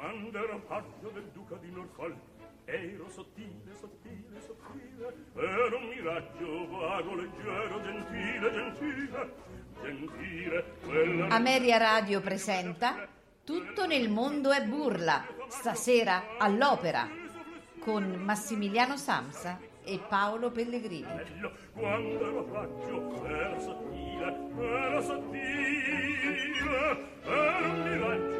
quando ero paggio del duca di Norfolk ero sottile, sottile, sottile ero un miraggio vago, leggero, gentile, gentile gentile quella Ameria Radio presenta Tutto nel mondo è burla, stasera all'opera, con Massimiliano Samsa e Paolo Pellegrini. bello quando ero paggio ero sottile ero sottile ero un miraggio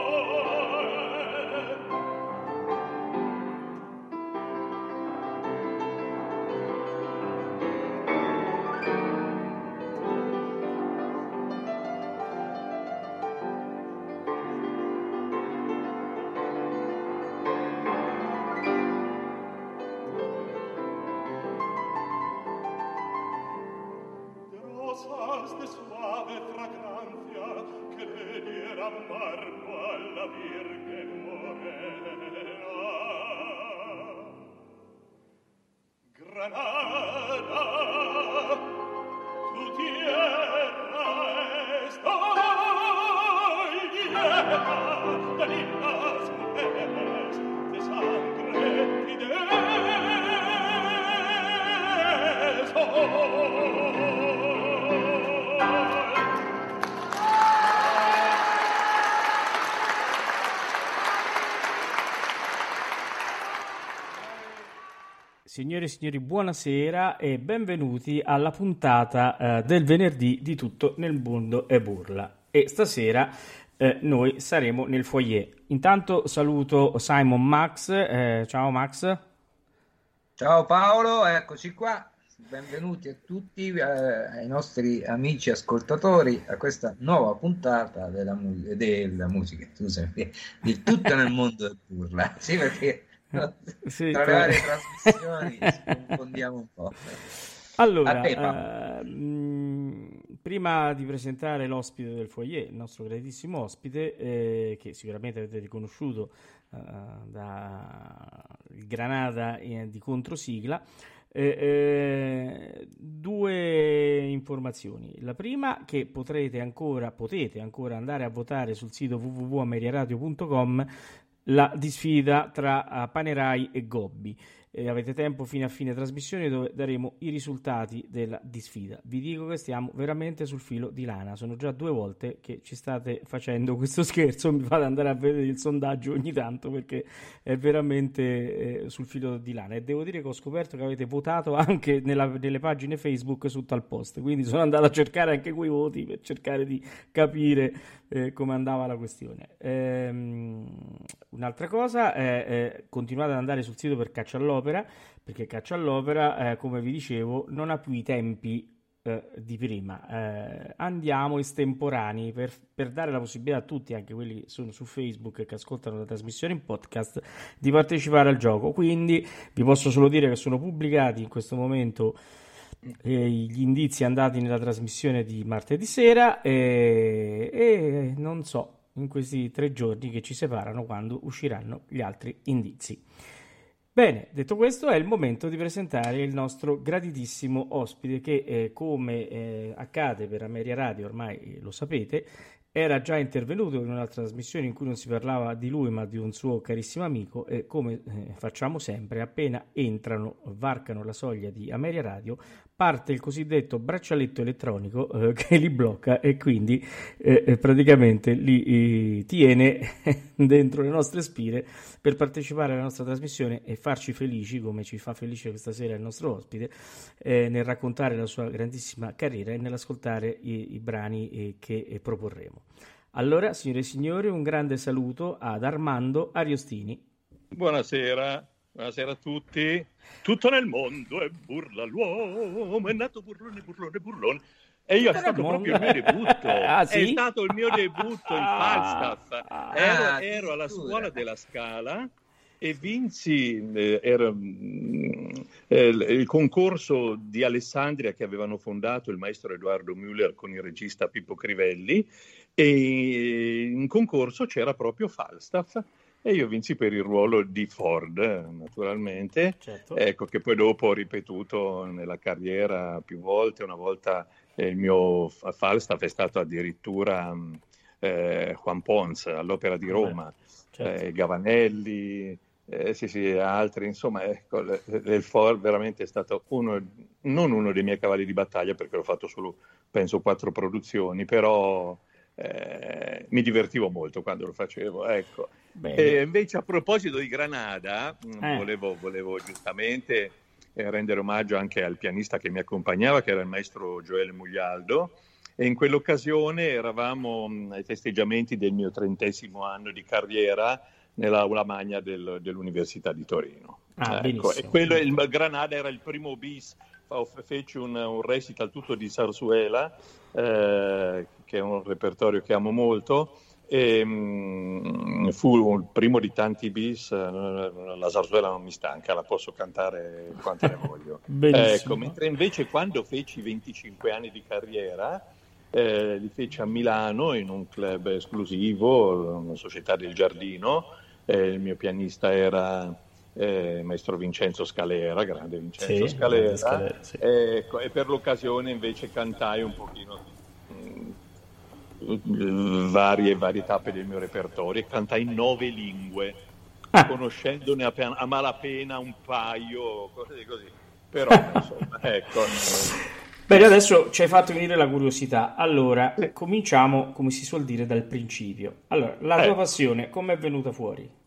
oh Signore e signori, buonasera e benvenuti alla puntata eh, del venerdì di Tutto nel mondo e burla. E stasera eh, noi saremo nel foyer. Intanto saluto Simon Max. eh, ciao Max. Ciao Paolo, eccoci qua. Benvenuti a tutti, eh, ai nostri amici ascoltatori, a questa nuova puntata della, mu- della musica, scusami, di tutto nel mondo del burla. Sì, perché Sì, tra le per- varie trasmissioni ci confondiamo un po'. Allora, te, eh, mh, prima di presentare l'ospite del foyer, il nostro graditissimo ospite, eh, che sicuramente avete riconosciuto eh, da Granada eh, di controsigla, Eh, eh, due informazioni. La prima che potrete ancora, potete ancora andare a votare sul sito www.ameriaradio.com la disfida tra uh, Panerai e Gobbi eh, avete tempo fino a fine trasmissione dove daremo i risultati della disfida. Vi dico che stiamo veramente sul filo di lana, sono già due volte che ci state facendo questo scherzo, mi fate andare a vedere il sondaggio ogni tanto perché è veramente eh, sul filo di lana e devo dire che ho scoperto che avete votato anche nella, nelle pagine Facebook sotto al post, quindi sono andato a cercare anche quei voti per cercare di capire eh, come andava la questione. Ehm, un'altra cosa, è continuate ad andare sul sito per Caccia all'Opera, perché Caccia all'Opera, eh, come vi dicevo, non ha più i tempi eh, di prima. Eh, andiamo estemporanei per, per, dare la possibilità a tutti, anche quelli che sono su Facebook e che ascoltano la trasmissione in podcast, di partecipare al gioco. Quindi vi posso solo dire che sono pubblicati in questo momento eh, gli indizi andati nella trasmissione di martedì sera e, e non so in questi tre giorni che ci separano quando usciranno gli altri indizi. Bene, detto questo è il momento di presentare il nostro graditissimo ospite che eh, come eh, accade per Ameria Radio, ormai lo sapete, era già intervenuto in un'altra trasmissione in cui non si parlava di lui ma di un suo carissimo amico e come eh, facciamo sempre appena entrano, varcano la soglia di Ameria Radio parte il cosiddetto braccialetto elettronico eh, che li blocca e quindi eh, eh praticamente li tiene dentro le nostre spire per partecipare alla nostra trasmissione e farci felici come ci fa felice questa sera il nostro ospite eh, nel raccontare la sua grandissima carriera e nell'ascoltare i, i brani eh, che proporremo. Allora, signore e signori, un grande saluto ad Armando Ariostini. Buonasera. Buonasera a tutti. Tutto nel mondo è burla l'uomo, è nato burlone, burlone, burlone. E io è stato proprio il mio debutto. ah, sì? È stato il mio debutto in Falstaff. Ah, ero, ah, ero alla scuola della Scala e vinsi eh, era, mm, eh, il concorso di Alessandria che avevano fondato il maestro Edoardo Müller con il regista Pippo Crivelli e in concorso c'era proprio Falstaff e io vinsi per il ruolo di Ford, naturalmente, certo. ecco che poi dopo ho ripetuto nella carriera più volte, una volta eh, il mio Falstaff è stato addirittura eh, Juan Pons all'Opera di Roma, certo. eh, Gavanelli, eh, sì, sì, altri, insomma, ecco, il Ford veramente è stato uno, non uno dei miei cavalli di battaglia perché ho fatto solo, penso, quattro produzioni, però eh, mi divertivo molto quando lo facevo. Ecco. E invece a proposito di Granada, mm, eh. volevo, volevo, giustamente eh, rendere omaggio anche al pianista che mi accompagnava, che era il maestro Gioele Muglialdo, e in quell'occasione eravamo mm, ai festeggiamenti del mio trentesimo anno di carriera nell'aula magna del, dell'Università di Torino. Ah, ecco. E quello, il Granada era il primo bis feci un, un recital tutto di Sarsuela, eh, che è un repertorio che amo molto, e mh, mm, fu il primo di tanti bis, la Sarsuela non mi stanca, la posso cantare quanto ne voglio. ecco, mentre invece quando feci 25 anni di carriera, eh, li feci a Milano in un club esclusivo, una società del giardino, eh, il mio pianista era eh, maestro Vincenzo Scalera, grande Vincenzo sì, Scalera, Scalera sì. ecco, e per l'occasione invece cantai un pochino mh, mm, varie, varie tappe del mio repertorio e cantai in nove lingue, ah. conoscendone a, a, malapena un paio, cose così. Però, insomma, ecco... Bene, adesso ci hai fatto venire la curiosità. Allora, sì. cominciamo, come si suol dire, dal principio. Allora, la tua eh. passione, come è venuta fuori?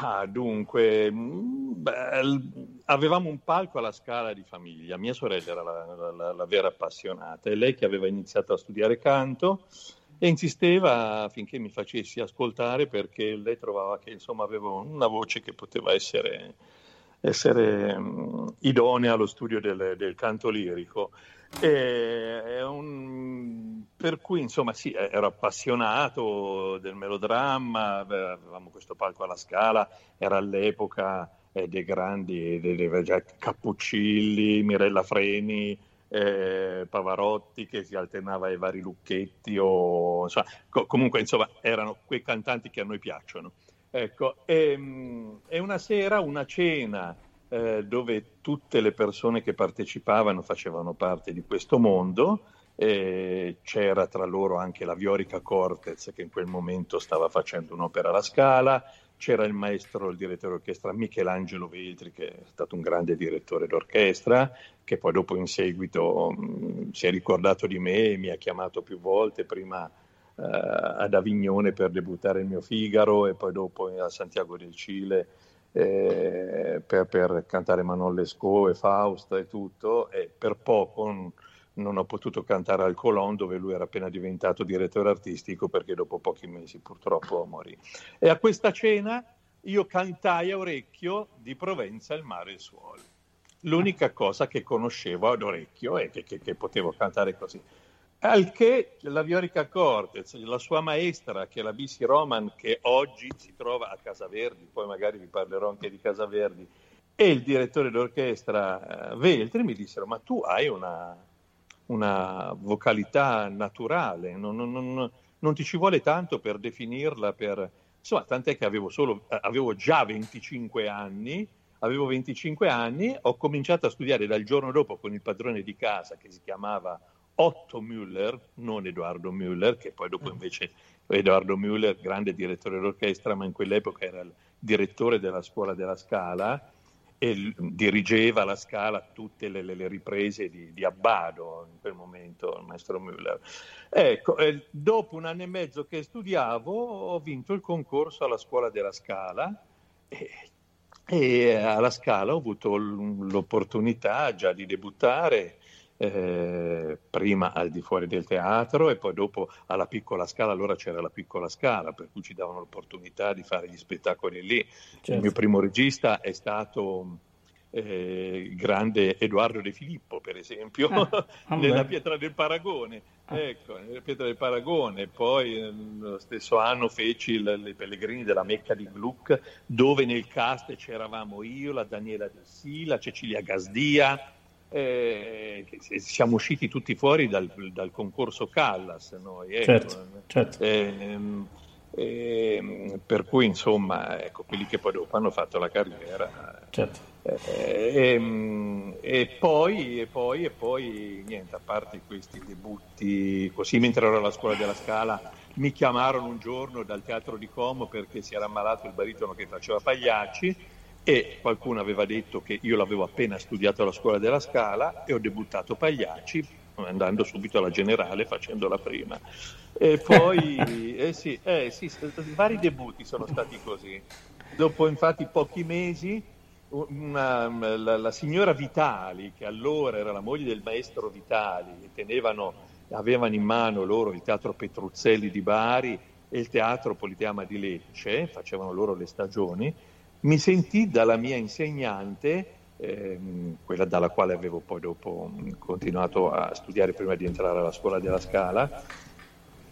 Ah, dunque, mm, beh, avevamo un palco alla scala di famiglia, mia sorella era la, la, la, vera appassionata e lei che aveva iniziato a studiare canto e insisteva affinché mi facessi ascoltare perché lei trovava che insomma avevo una voce che poteva essere, essere um, idonea allo studio del, del canto lirico. Un... Per cui, insomma, sì, ero appassionato del melodramma, avevamo questo palco alla Scala, era all'epoca eh, dei grandi, dei, dei, Cappuccilli, Mirella Freni, eh, Pavarotti che si alternava ai vari lucchetti, o, insomma, co- comunque insomma, erano quei cantanti che a noi piacciono. Ecco, e, e una sera, una cena eh, dove tutte le persone che partecipavano facevano parte di questo mondo. Eh, c'era tra loro anche la Viorica Cortez che in quel momento stava facendo un'opera alla Scala, c'era il maestro, il direttore d'orchestra Michelangelo Veltri, che è stato un grande direttore d'orchestra, che poi dopo in seguito mh, mm, si è ricordato di me e mi ha chiamato più volte, prima eh, ad Avignone per debuttare il mio Figaro e poi dopo a Santiago del Cile eh, per, per, cantare Manon Lescaut e Faust e tutto, e per poco non ho potuto cantare al Colon dove lui era appena diventato direttore artistico perché dopo pochi mesi purtroppo morì. E a questa cena io cantai a orecchio di Provenza il mare e il suolo. L'unica cosa che conoscevo ad orecchio e che, che, che potevo cantare così. Al che la Viorica Cortez, la sua maestra, che è la Bisi Roman, che oggi si trova a Casaverdi, poi magari vi parlerò anche di Casaverdi, e il direttore d'orchestra eh, Veltri mi dissero: Ma tu hai una, una vocalità naturale, non, non, non, non, ti ci vuole tanto per definirla, per... insomma, tant'è che avevo, solo, avevo già 25 anni, avevo 25 anni, ho cominciato a studiare dal giorno dopo con il padrone di casa che si chiamava Otto Müller, non Edoardo Müller, che poi dopo mm. invece Edoardo Müller, grande direttore d'orchestra, ma in quell'epoca era il direttore della scuola della Scala, e dirigeva la scala tutte le, le riprese di, di, Abbado in quel momento, il maestro Müller. Ecco, eh, dopo un anno e mezzo che studiavo ho vinto il concorso alla scuola della Scala e, e alla Scala ho avuto l'opportunità già di debuttare eh, prima al di fuori del teatro e poi dopo alla piccola scala, allora c'era la piccola scala, per cui ci davano l'opportunità di fare gli spettacoli lì. Certo. Il mio primo regista è stato eh, il grande Edoardo De Filippo, per esempio, ah, nella Pietra del Paragone. Ah. Ecco, nella Pietra del Paragone. Poi eh, lo stesso anno feci il, i Pellegrini della Mecca di Gluck, dove nel cast c'eravamo io, la Daniela Dessi, la Cecilia Gasdia, eh, siamo usciti tutti fuori dal, dal concorso Callas noi, ecco. certo, certo. Eh, eh, per cui insomma ecco, quelli che poi dopo hanno fatto la carriera certo. Ehm, e, poi, e, poi, e poi niente a parte questi debutti così mentre ero alla scuola della Scala mi chiamarono un giorno dal teatro di Como perché si era ammalato il baritono che faceva Pagliacci e qualcuno aveva detto che io l'avevo appena studiato alla scuola della Scala e ho debuttato Pagliacci andando subito alla generale facendo la prima. E poi, eh sì, eh sì, vari debutti sono stati così. Dopo infatti pochi mesi una, la, la, signora Vitali, che allora era la moglie del maestro Vitali, tenevano, avevano in mano loro il teatro Petruzzelli di Bari e il teatro Politeama di Lecce, facevano loro le stagioni, mi sentì dalla mia insegnante, ehm, quella dalla quale avevo poi dopo continuato a studiare prima di entrare alla scuola della Scala,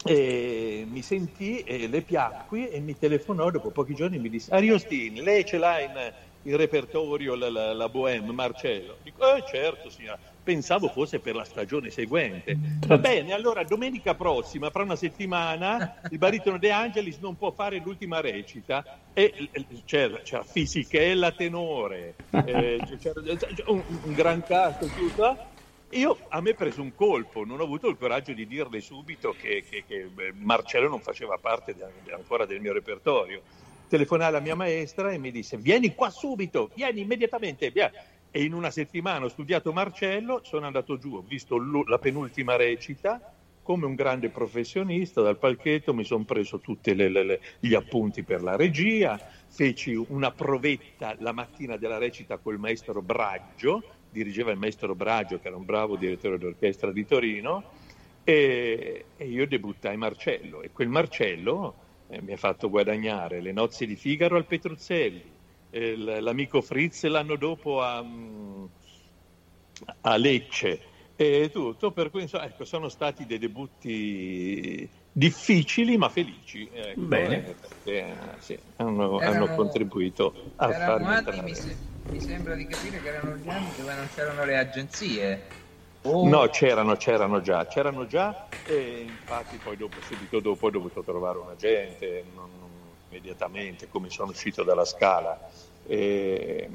mi sentì e le piacqui e mi telefonò dopo pochi giorni e mi disse Ariostin, lei ce l'ha in il repertorio, la, la, la Bohème, Marcello? Dico, eh certo signora, pensavo fosse per la stagione seguente. Va bene, allora domenica prossima, fra una settimana, il baritono De Angelis non può fare l'ultima recita e c'era, c'era Fisichella tenore, eh, c'era, c'era un, un, gran cast, tutto. Io a me preso un colpo, non ho avuto il coraggio di dirle subito che, che, che Marcello non faceva parte de, ancora del mio repertorio. Telefonai alla mia maestra e mi disse: Vieni qua subito, vieni immediatamente. Vieni e in una settimana ho studiato Marcello, sono andato giù, ho visto la penultima recita, come un grande professionista dal palchetto mi sono preso tutti gli appunti per la regia, feci una provetta la mattina della recita col maestro Braggio, dirigeva il maestro Braggio che era un bravo direttore d'orchestra di Torino e, e io debuttai Marcello e quel Marcello eh, mi ha fatto guadagnare le nozze di Figaro al Petruzzelli, l'amico Fritz l'anno dopo a, a Lecce e tutto, per cui insomma, ecco, sono stati dei debutti difficili ma felici. Ecco, Bene. Eh, perché sì, hanno, erano, hanno, contribuito a farmi anni, mi, se, mi, sembra di capire che erano gli anni dove non c'erano le agenzie. Oh. No, c'erano, c'erano già, c'erano già e infatti poi dopo, subito dopo ho dovuto trovare un agente, non, non, immediatamente come sono uscito dalla scala e,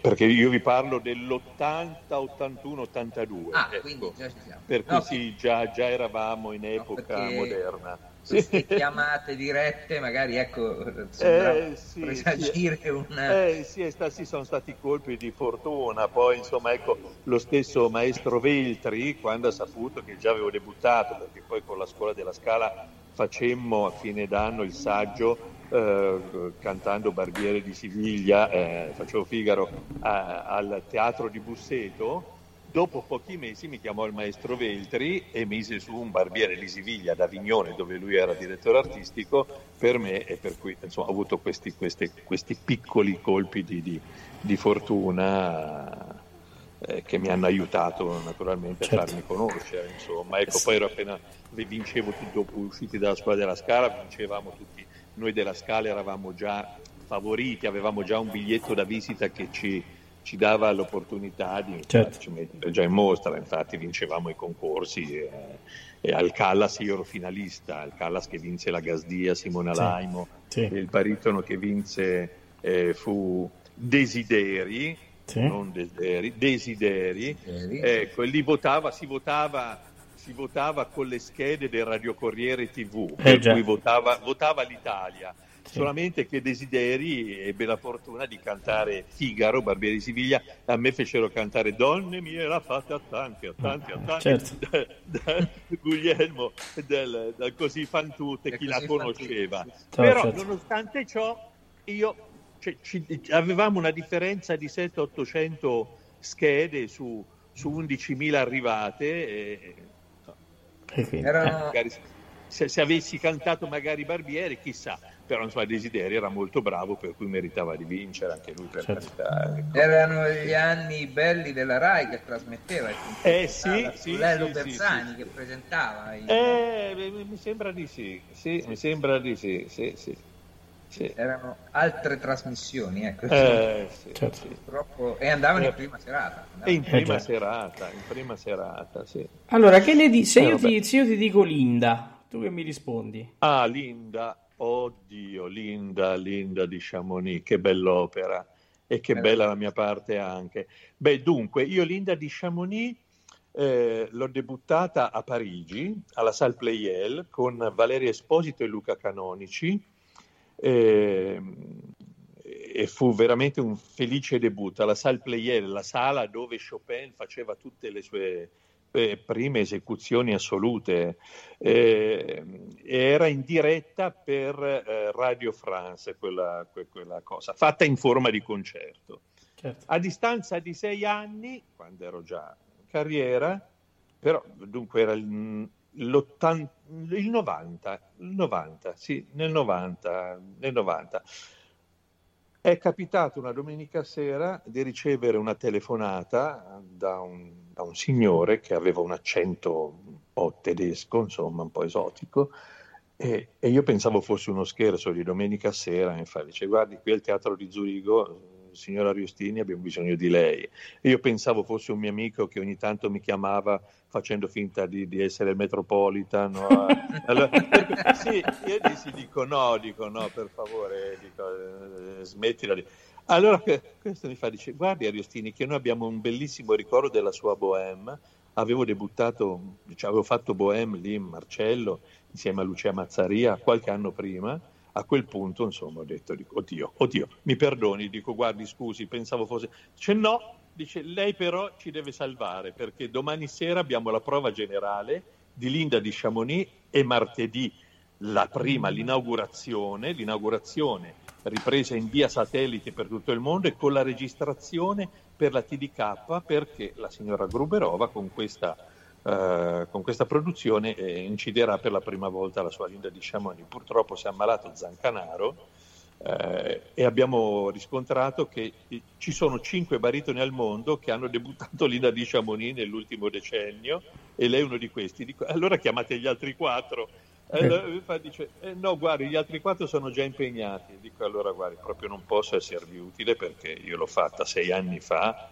perché io vi parlo dell'80, 81, 82. Ah, ecco. quindi già siamo. Per cui no, sì, già, già, eravamo in epoca no, moderna. Queste chiamate dirette magari ecco eh, sì, presagire sì, una... Eh, sì, sta, sì, sono stati colpi di fortuna, poi insomma ecco lo stesso maestro Veltri quando ha saputo che già avevo debuttato, perché poi con la scuola della Scala facemmo a fine d'anno il saggio eh, cantando Barbiere di Siviglia, eh, facevo Figaro a, al teatro di Busseto. Dopo pochi mesi mi chiamò il maestro Veltri e mise su un Barbiere di Siviglia ad Avignone, dove lui era direttore artistico, per me e per cui insomma, ho avuto questi, questi, questi piccoli colpi di, di, di fortuna eh, che mi hanno aiutato naturalmente certo. a farmi conoscere. Insomma, ecco, poi ero appena vincevo dopo usciti dalla scuola della Scala, vincevamo tutti noi della Scala eravamo già favoriti, avevamo già un biglietto da visita che ci, ci dava l'opportunità di certo. mettere già in mostra, infatti vincevamo i concorsi e, e, al Callas io ero finalista, al Callas che vinse la Gasdia, Simona sì. Laimo, sì. il baritono che vinse eh, fu Desideri, sì. non Desideri, Desideri, Desideri. ecco, lì votava, si votava si votava con le schede del radiocorriere TV, eh, per già. cui votava, votava l'Italia. Sì. Solamente che Desideri ebbe la fortuna di cantare Figaro, Barbieri di Siviglia, a me fecero cantare Donne mie l'ha fatta a tanti, a tanti, a tanti, certo. da, da Guglielmo, del, del Così fan tutte, chi la conosceva. Sì. Però certo. nonostante ciò, io, cioè, ci, avevamo una differenza di 700-800 schede su, su 11.000 arrivate. E, erano... se, se, avessi cantato magari Barbieri, chissà, però insomma Desiderio era molto bravo per cui meritava di vincere anche lui per certo. carità. Ecco. Erano gli anni belli della RAI che trasmetteva eh sì, sì, Lello sì, Bersani sì, che presentava i... eh, mi sembra di sì, sì, mi sembra di sì, sì, sì. Erano altre trasmissioni, ecco. Eh, sì, certo. sì. Purtroppo... E andavano in eh. prima serata. Andavano in prima eh, serata, in prima serata, sì. Allora, che ne dici? Se, eh, io se io ti dico Linda, tu che mi rispondi? Ah, Linda, oddio, Linda, Linda di Chamonix, che bell'opera. E che eh. bella la mia parte anche. Beh, dunque, io Linda di Chamonix eh, l'ho debuttata a Parigi, alla Salle Pleyel, con Valeria Esposito e Luca Canonici e, e fu veramente un felice debutto alla Salle Pleyel, la sala dove Chopin faceva tutte le sue eh, prime esecuzioni assolute. Eh, era in diretta per eh, Radio France quella, quella, cosa, fatta in forma di concerto. Certo. A distanza di sei anni, quando ero già in carriera, però dunque era il, il 90, il 90, sì, nel 90, nel 90. È capitato una domenica sera di ricevere una telefonata da un, da un signore che aveva un accento un po' tedesco, insomma, un po' esotico, e, e, io pensavo fosse uno scherzo di domenica sera, infatti dice guardi qui al teatro di Zurigo signora Riostini abbiamo bisogno di lei. Io pensavo fosse un mio amico che ogni tanto mi chiamava facendo finta di, di essere il Metropolitan. No? allora, sì, io dissi, dico no, dico no, per favore, dico, eh, smettila di... Allora questo mi fa, dice, guardi Ariostini che noi abbiamo un bellissimo ricordo della sua Bohème, avevo debuttato, cioè, avevo fatto Bohème lì in Marcello insieme a Lucia Mazzaria qualche anno prima, a quel punto, insomma, ho detto, oddio, oddio, mi perdoni, dico, guardi, scusi, pensavo fosse... Dice, no, dice, lei però ci deve salvare, perché domani sera abbiamo la prova generale di Linda di Chamonix e martedì la prima, l'inaugurazione, l'inaugurazione ripresa in via satellite per tutto il mondo e con la registrazione per la TDK perché la signora Gruberova con questa eh, con questa produzione eh, inciderà per la prima volta la sua Linda di Chamonix. Purtroppo si è ammalato Zancanaro eh, e abbiamo riscontrato che ci sono cinque baritoni al mondo che hanno debuttato Linda di Chamonix nell'ultimo decennio e lei è uno di questi. Dico, allora chiamate gli altri quattro. Allora, dice, eh, no, guardi, gli altri quattro sono già impegnati. Dico, allora, guardi, proprio non posso esservi utile perché io l'ho fatta sei anni fa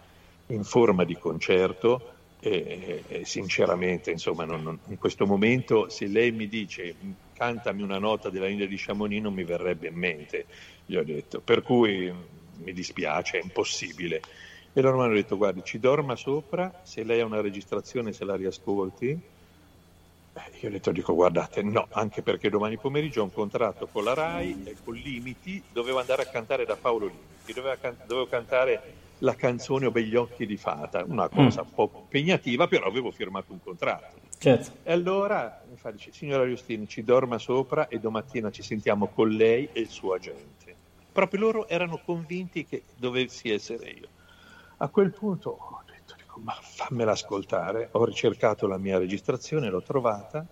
in forma di concerto e, e sinceramente, insomma, non, non, in questo momento, se lei mi dice cantami una nota della linea di Chamonix, non mi verrebbe in mente, gli ho detto. Per cui mi dispiace, è impossibile. E loro mi hanno detto, guardi, ci dorma sopra, se lei ha una registrazione se la riascolti. Eh, io ho detto, dico, guardate, no, anche perché domani pomeriggio ho un contratto con la RAI con Limiti, dovevo andare a cantare da Paolo Limiti, can- dovevo cantare la canzone Ho begli occhi di fata, una cosa mm. un po' impegnativa, però avevo firmato un contratto. Certo. E allora mi fa, dice, signora Riostini, ci dorma sopra e domattina ci sentiamo con lei e il suo agente. Proprio loro erano convinti che dovessi essere io. A quel punto ho detto, dico, ma fammela ascoltare. Ho ricercato la mia registrazione, l'ho trovata.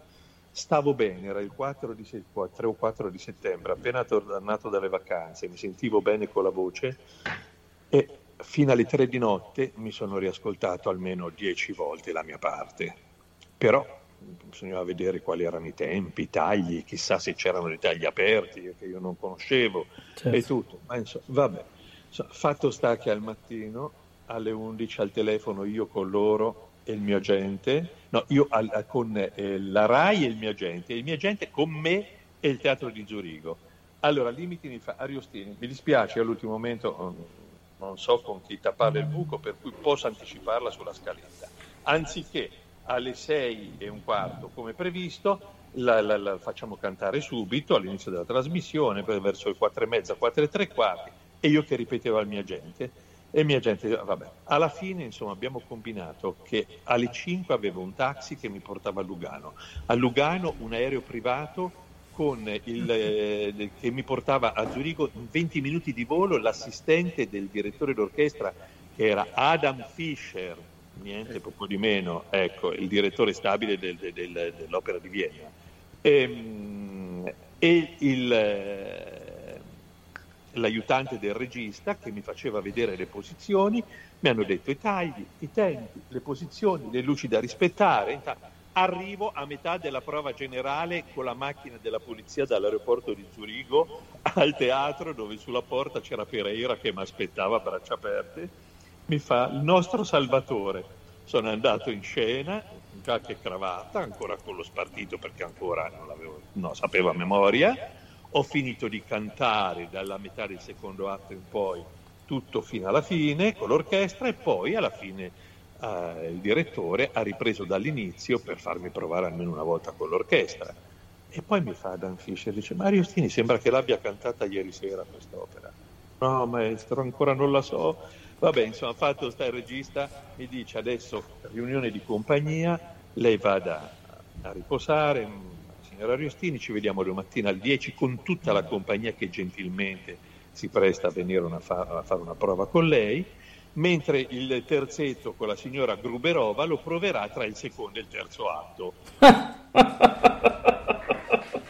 Stavo bene, era il 4 di, 3 o 4 di settembre, appena tornato dalle vacanze, mi sentivo bene con la voce e fino alle 3 di notte mi sono riascoltato almeno 10 volte la mia parte. Però bisognava vedere quali erano i tempi, i tagli, chissà se c'erano dei tagli aperti che io non conoscevo certo. e tutto. Ma insomma, vabbè, insomma, fatto sta che al mattino alle 11 al telefono io con loro e il mio agente, no, io al, con eh, la RAI e il mio agente, e il mio agente con me e il teatro di Zurigo. Allora, Limiti mi fa, Ariostini, mi dispiace all'ultimo momento, non so con chi tappare il buco, per cui posso anticiparla sulla scaletta. Anziché alle 6 e un quarto come previsto, la, la, la facciamo cantare subito all'inizio della trasmissione, verso le 4 e mezza, 4 e tre quarti, e io che ripetevo al mio agente. E il mio agente, vabbè, alla fine insomma abbiamo combinato che alle 5 avevo un taxi che mi portava a Lugano, a Lugano un aereo privato con il, eh, che mi portava a Zurigo in 20 minuti di volo l'assistente del direttore d'orchestra che era Adam Fischer, niente poco di meno, ecco, il direttore stabile del, del, del, dell'Opera di Vienna. E, ehm, e il, eh, l'aiutante del regista che mi faceva vedere le posizioni, mi hanno detto i tagli, i tempi, le posizioni, le luci da rispettare. Arrivo a metà della prova generale con la macchina della polizia dall'aeroporto di Zurigo al teatro dove sulla porta c'era Pereira che mi aspettava a braccia aperte mi fa il nostro Salvatore. Sono andato in scena, in giacca e cravatta, ancora con lo spartito perché ancora non l'avevo, no, sapevo a memoria. Ho finito di cantare dalla metà del secondo atto in poi tutto fino alla fine con l'orchestra e poi alla fine eh, il direttore ha ripreso dall'inizio per farmi provare almeno una volta con l'orchestra. E poi mi fa Dan Fischer, dice Mario Stini sembra che l'abbia cantata ieri sera quest'opera. No maestro, ancora non la so Vabbè, insomma, fatto sta il regista, mi dice adesso riunione di compagnia, lei vada a riposare, signora Riostini, ci vediamo domattina alle 10 con tutta la compagnia che gentilmente si presta a venire una fa- a fare una prova con lei, mentre il terzetto con la signora Gruberova lo proverà tra il secondo e il terzo atto.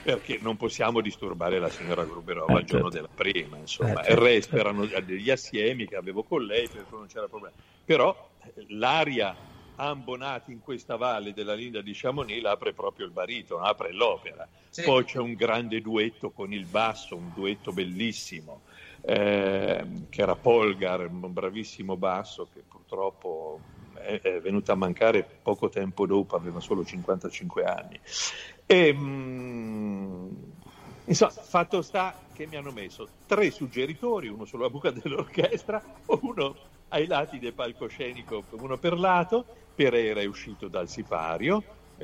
perché non possiamo disturbare la signora Gruberova eh, il giorno certo. della prima, insomma. Eh, certo. Il resto erano degli assiemi che avevo con lei, per cui non c'era problema. Però eh, l'aria ambonati in questa valle della linea di Chamonix apre proprio il baritono, apre l'opera. Sì. Poi c'è un grande duetto con il basso, un duetto bellissimo, eh, che era Polgar, un bravissimo basso che purtroppo è, è venuto a mancare poco tempo dopo, aveva solo 55 anni. E, mh, mm, insomma, fatto sta che mi hanno messo tre suggeritori, uno sulla buca dell'orchestra, uno ai lati del palcoscenico, uno per lato. Pereira è uscito dal sipario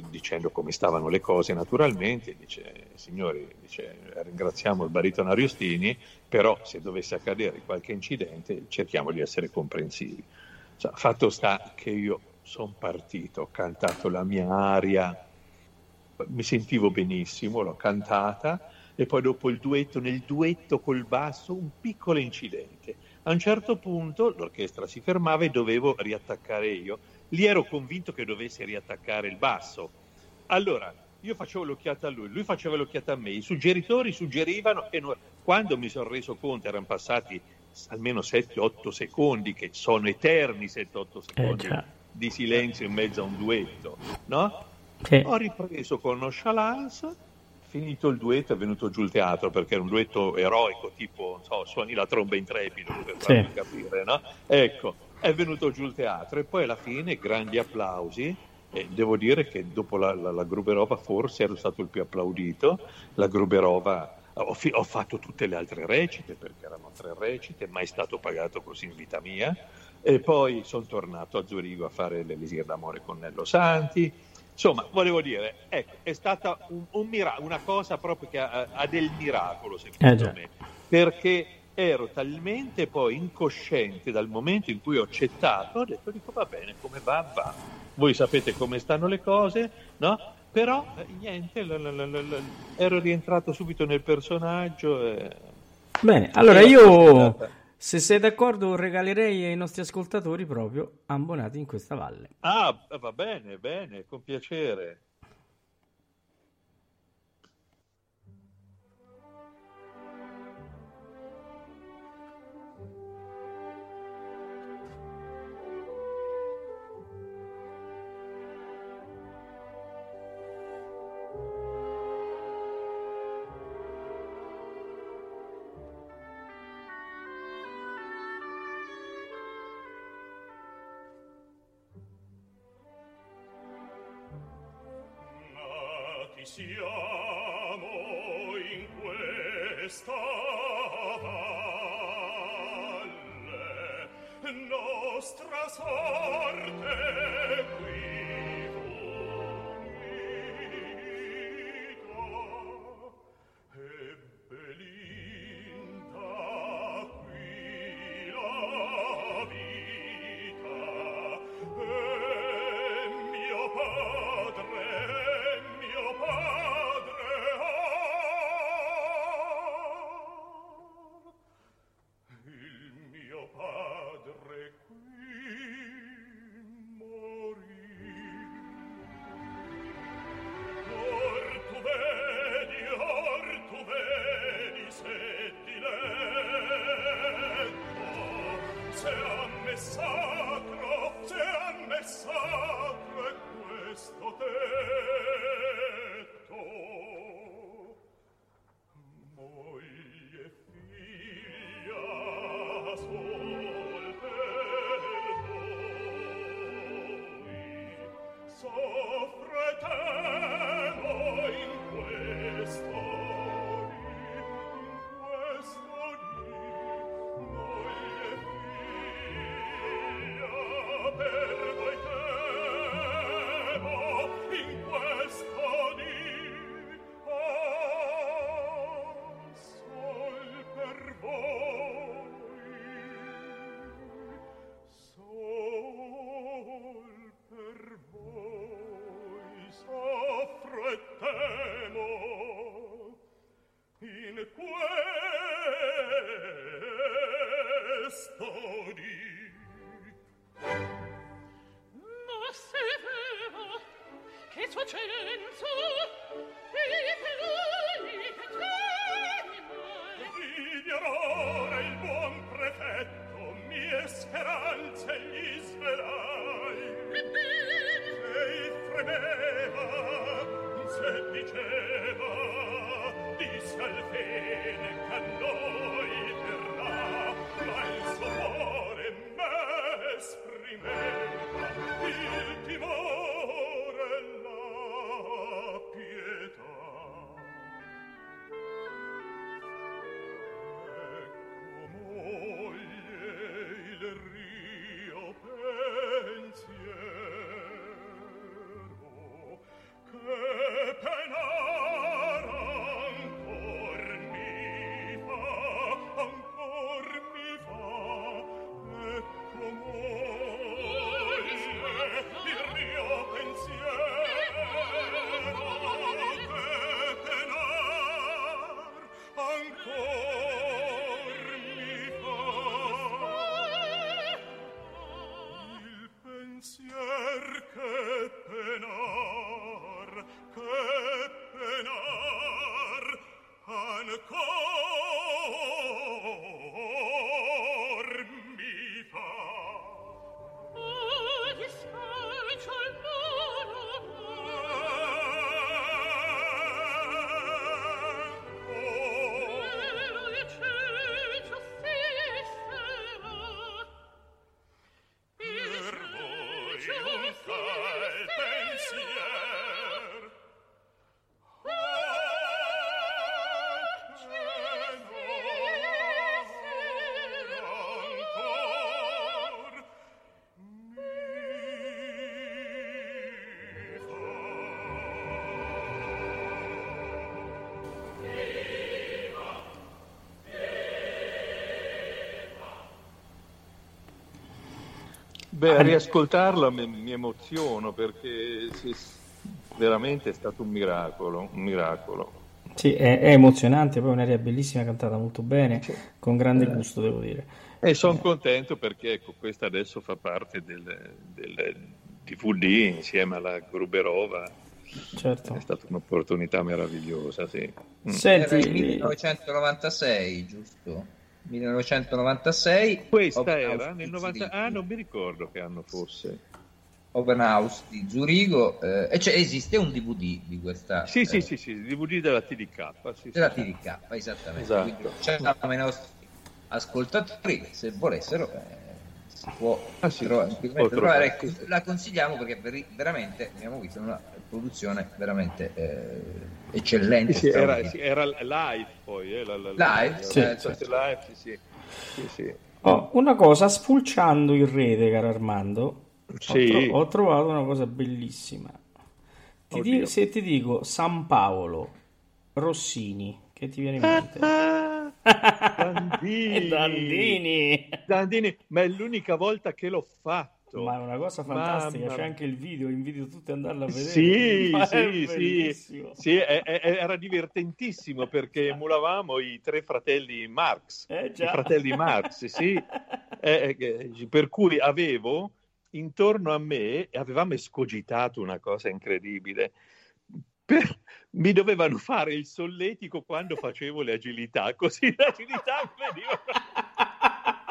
dicendo come stavano le cose naturalmente, dice signori, dice, ringraziamo il baritono Ariostini, però se dovesse accadere qualche incidente cerchiamo di essere comprensivi. Cioè, fatto sta che io sono partito, ho cantato la mia aria mi sentivo benissimo, l'ho cantata e poi dopo il duetto, nel duetto col basso, un piccolo incidente. A un certo punto l'orchestra si fermava e dovevo riattaccare io. Lì ero convinto che dovessi riattaccare il basso. Allora, io facevo l'occhiata a lui, lui faceva l'occhiata a me, i suggeritori suggerivano e non... quando mi sono reso conto erano passati almeno 7-8 secondi, che sono eterni 7-8 secondi eh, di silenzio in mezzo a un duetto, no? Sì. Ho ripreso con nonchalance, finito il duetto è venuto giù il teatro perché era un duetto eroico, tipo so, suoni la tromba intrepido per farmi sì. capire, no? Ecco, è venuto giù il teatro e poi alla fine grandi applausi. E devo dire che dopo la, la, la Gruberova forse ero stato il più applaudito, la Gruberova ho, fi- ho, fatto tutte le altre recite perché erano tre recite, mai stato pagato così in vita mia. E poi sono tornato a Zurigo a fare l'Elisir d'amore con Nello Santi. Insomma, volevo dire, ecco, è stata un, un mira- una cosa proprio che ha, ha del miracolo, secondo eh, me, perché ero talmente poi incosciente dal momento in cui ho accettato, ho detto, dico, va bene, come va, va. Voi sapete come stanno le cose, no? Però eh, niente, l- l- l- ero rientrato subito nel personaggio. E... Bene, allora io, se sei d'accordo, regalerei ai nostri ascoltatori proprio Abbonati in questa valle. Ah, va bene, bene, con piacere. Beh, a riascoltarlo mi, mi emoziono perché sì, veramente è stato un miracolo, un miracolo. Sì, è, è emozionante, poi un'aria bellissima, cantata molto bene, sì. con grande eh. gusto, devo dire. E sono eh. contento perché ecco, questa adesso fa parte del, del DVD insieme alla Gruberova. Certo. È stata un'opportunità meravigliosa, sì. Mm. Senti, era il 1996, giusto? 1996. Questa era nel 90... Ah, non mi ricordo che anno fosse. Open House di Zurigo, eh, e cioè esiste un DVD di questa. Sì, eh, sì, sì, sì, DVD della TDK. Sì, della sì. TDK, esattamente. Esatto. Quindi c'erano i nostri ascoltatori se volessero. Eh, si può, ah, sì, trovare, trovare. Ecco, la consigliamo perché ver- veramente abbiamo visto una produzione veramente eh, eccellente. Sì, era, sì, era, live poi. Eh, la, la, live? Sì, eh, certo. live sì, sì. sì, oh, una cosa, spulciando il rete, caro Armando, sì. ho, tro- ho, trovato una cosa bellissima. Ti di- se ti dico San Paolo, Rossini, che ti viene in mente? Dandini. Dandini. Dandini, ma è l'unica volta che l'ho fatto. Ma è una cosa fantastica, Mamma... c'è anche il video, invito tutti ad andarlo a vedere. Sì, sì, sì, sì è, è, era divertentissimo perché emulavamo i tre fratelli Marx, eh, i fratelli Marx, sì, eh, eh, per cui avevo intorno a me, avevamo escogitato una cosa incredibile, per, mi dovevano fare il solletico quando facevo le agilità, così l'agilità veniva...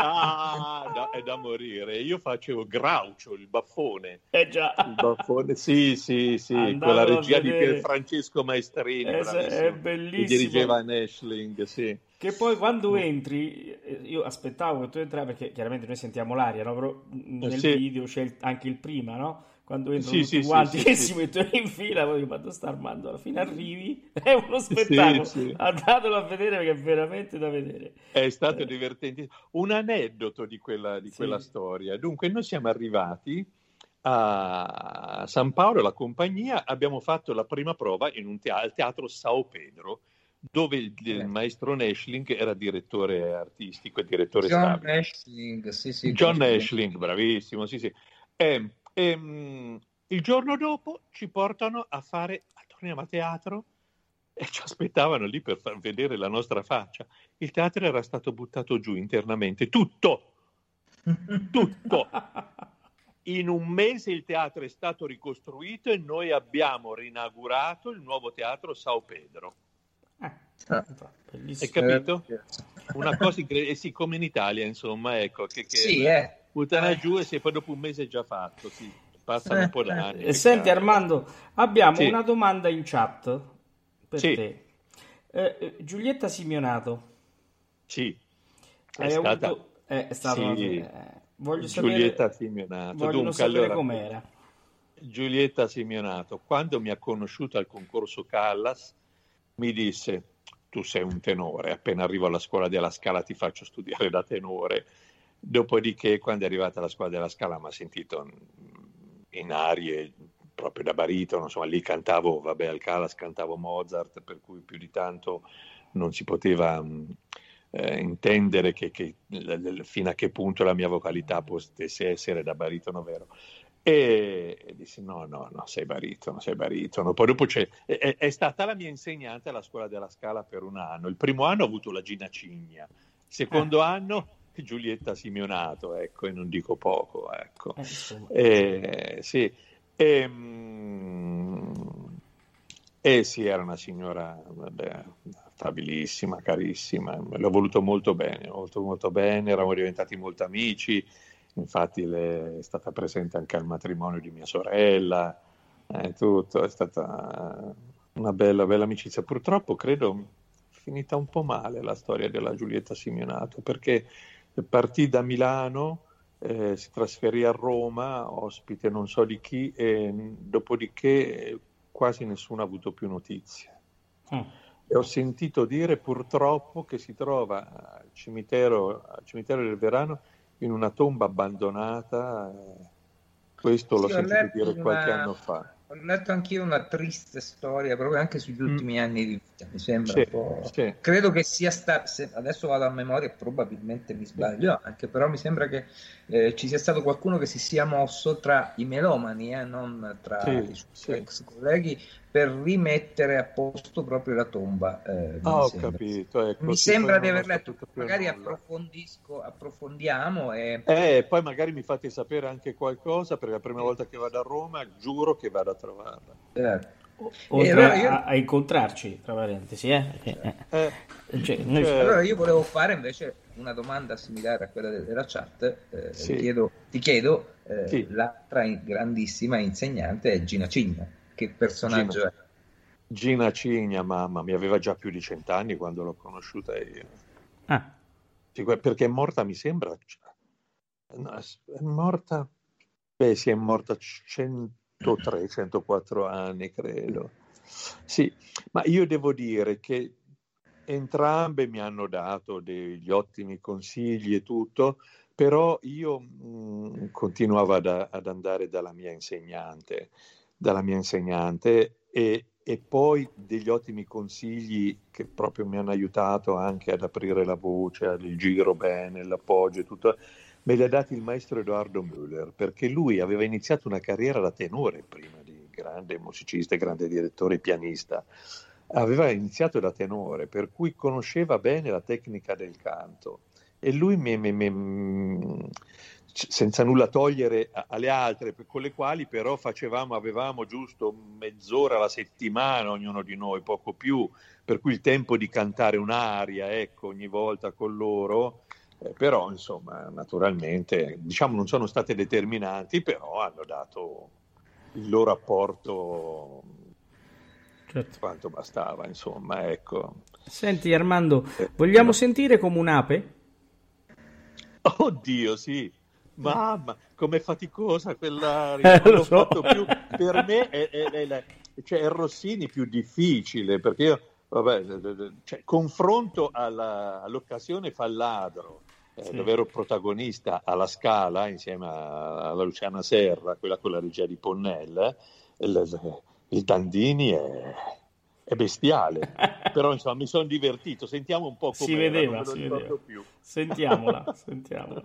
Ah, da, è da morire. Io facevo Graucio, il baffone. Eh già. Il baffone, sì, sì, sì, con la regia di Francesco Maestrini. Eh, è bellissimo. Che dirigeva Nashling, sì. Che poi quando entri, eh, io aspettavo che tu entravi, perché chiaramente noi sentiamo l'aria, no? Però nel sì. video c'è anche il prima, no? Quando entrano sì, tutti sì, quanti sì, che si mettono in fila, poi quando sta armando alla fine arrivi, è uno spettacolo. Andatelo a vedere perché è veramente da vedere. È stato eh. divertente. Un aneddoto di quella, di quella storia. Dunque, noi siamo arrivati a San Paolo, la compagnia, abbiamo fatto la prima prova in un teatro, al teatro Sao Pedro, dove il, il, maestro Nashling era direttore artistico e direttore John stabile. Nashling, sì, sì. John Nashling, bravissimo, sì, sì. E, e, um, il giorno dopo ci portano a fare, torniamo a teatro e ci aspettavano lì per far vedere la nostra faccia. Il teatro era stato buttato giù internamente, tutto, tutto. In un mese il teatro è stato ricostruito e noi abbiamo rinaugurato il nuovo teatro Sao Pedro. Ah, Hai capito? Una cosa incredibile, eh sì, come in Italia, insomma, ecco. Che, che sì, eh buttare giù e se poi dopo un mese è già fatto, sì. Passano un po' d'anni. Eh, senti Armando, abbiamo sì. una domanda in chat per sì. te. Eh, eh Giulietta Simionato. Sì. È stata... Avuto... Eh, è stato sì. eh, voglio Giulietta sapere... Simionato. Voglio Dunque, sapere allora, com'era. Giulietta Simionato, quando mi ha conosciuto al concorso Callas, mi disse tu sei un tenore, appena arrivo alla scuola della Scala ti faccio studiare da tenore Dopodiché, quando è arrivata la squadra della Scala, mi ha sentito in arie proprio da baritono, insomma, lì cantavo, vabbè, al Calas cantavo Mozart, per cui più di tanto non si poteva eh, intendere che, che, fino a che punto la mia vocalità potesse essere da baritono vero. E, e dissi no, no, no, sei baritono, sei baritono. Poi dopo c'è, è, è, stata la mia insegnante alla scuola della Scala per un anno. Il primo anno ho avuto la Gina Cigna, il secondo eh. anno Giulietta Simionato, ecco, e non dico poco, ecco. Eh, eh, sì. E, mm, eh sì, era una signora vabbè, stabilissima, carissima, l'ho voluto molto bene, molto molto bene, eravamo diventati molto amici, infatti le, è stata presente anche al matrimonio di mia sorella, eh, tutto, è stata una bella, bella amicizia. Purtroppo credo finita un po' male la storia della Giulietta Simionato, perché partì da Milano, eh, si trasferì a Roma, ospite non so di chi, e dopodiché quasi nessuno ha avuto più notizie. Mm. E ho sentito dire purtroppo che si trova al cimitero, al cimitero del Verano in una tomba abbandonata. questo sì, l'ho sentito dire qualche anno fa. Ho letto anch'io una triste storia, proprio anche sugli mm. ultimi mm. anni di vita, mi sembra sì, un po'... Sì. Credo che sia stato, adesso vado a memoria e probabilmente mi sbaglio, anche però mi sembra che eh, ci sia stato qualcuno che si sia mosso tra i melomani, eh, non tra sì, i suoi ex colleghi, per rimettere a posto proprio la tomba. Eh, ah, ho sembra. capito. Ecco, mi sembra di aver letto, magari approfondisco, approfondiamo. E... Eh, poi magari mi fate sapere anche qualcosa, perché la prima volta che vado a Roma giuro che vado a trovarla. Certo. Oltre allora io... a, a, incontrarci, tra parentesi, eh? Eh, eh, cioè, noi... cioè... Allora io volevo fare invece una domanda similare a quella della chat. Eh, sì. chiedo, ti chiedo, eh, sì. l'altra grandissima insegnante è Gina Cigna che personaggio Gina, è? Gina Cigna, mamma, mi aveva già più di cent'anni quando l'ho conosciuta io. Ah. Perché è morta, mi sembra, no, è morta, beh sì, è morta 103, 104 anni, credo. Sì, ma io devo dire che entrambe mi hanno dato degli ottimi consigli e tutto, però io mh, mm, continuavo ad, ad, andare dalla mia insegnante dalla mia insegnante e, e, poi degli ottimi consigli che proprio mi hanno aiutato anche ad aprire la voce, il giro bene, l'appoggio e tutto, me li ha dati il maestro Edoardo Müller, perché lui aveva iniziato una carriera da tenore prima di grande musicista, grande direttore, pianista. Aveva iniziato da tenore, per cui conosceva bene la tecnica del canto. E lui mi, mi, mi, senza nulla togliere alle altre, con le quali però facevamo, avevamo giusto mezz'ora alla settimana, ognuno di noi, poco più, per cui il tempo di cantare un'aria, ecco, ogni volta con loro, eh, però insomma, naturalmente, diciamo, non sono state determinanti, però hanno dato il loro apporto certo. quanto bastava, insomma, ecco. Senti Armando, eh, vogliamo no. sentire come un'ape? Oddio, sì. Mamma, com'è faticosa quella eh, l'ho so. più. Per me è, è, è, è, cioè, è Rossini più difficile perché io, vabbè, cioè, confronto alla, all'occasione fa il ladro, sì. dove ero protagonista alla Scala insieme alla Luciana Serra, quella con la regia di Ponnell, il, il Dandini è, è bestiale, però insomma mi sono divertito, sentiamo un po' come si vedeva, si vedeva. Più. Sentiamola, sentiamola.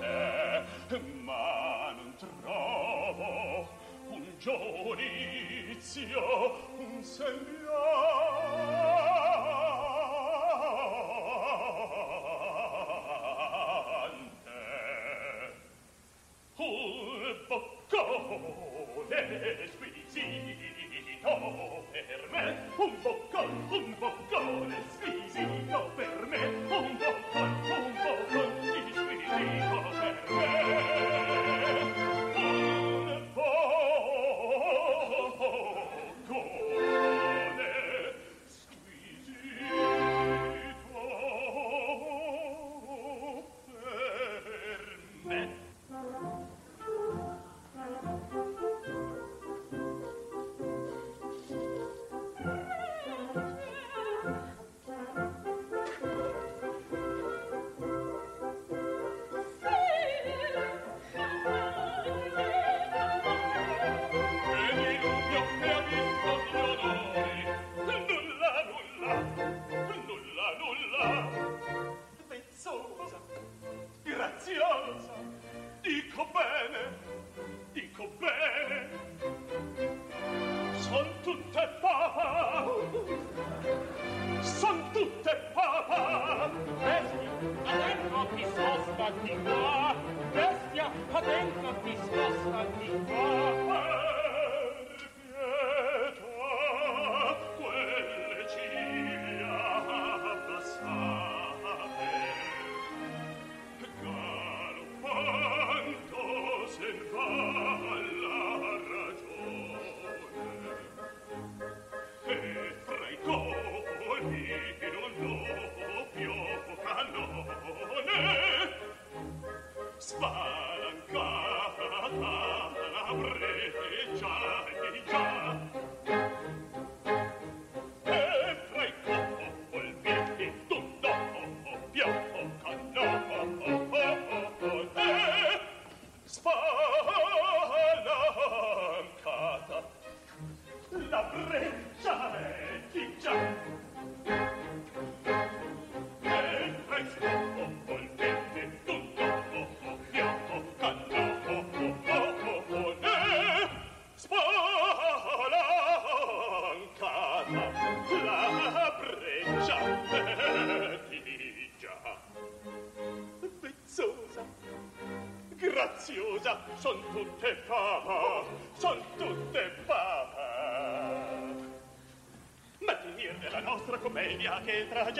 cante ma non trovo un giudizio un sembiante un boccone squisito per me un boccone un boccone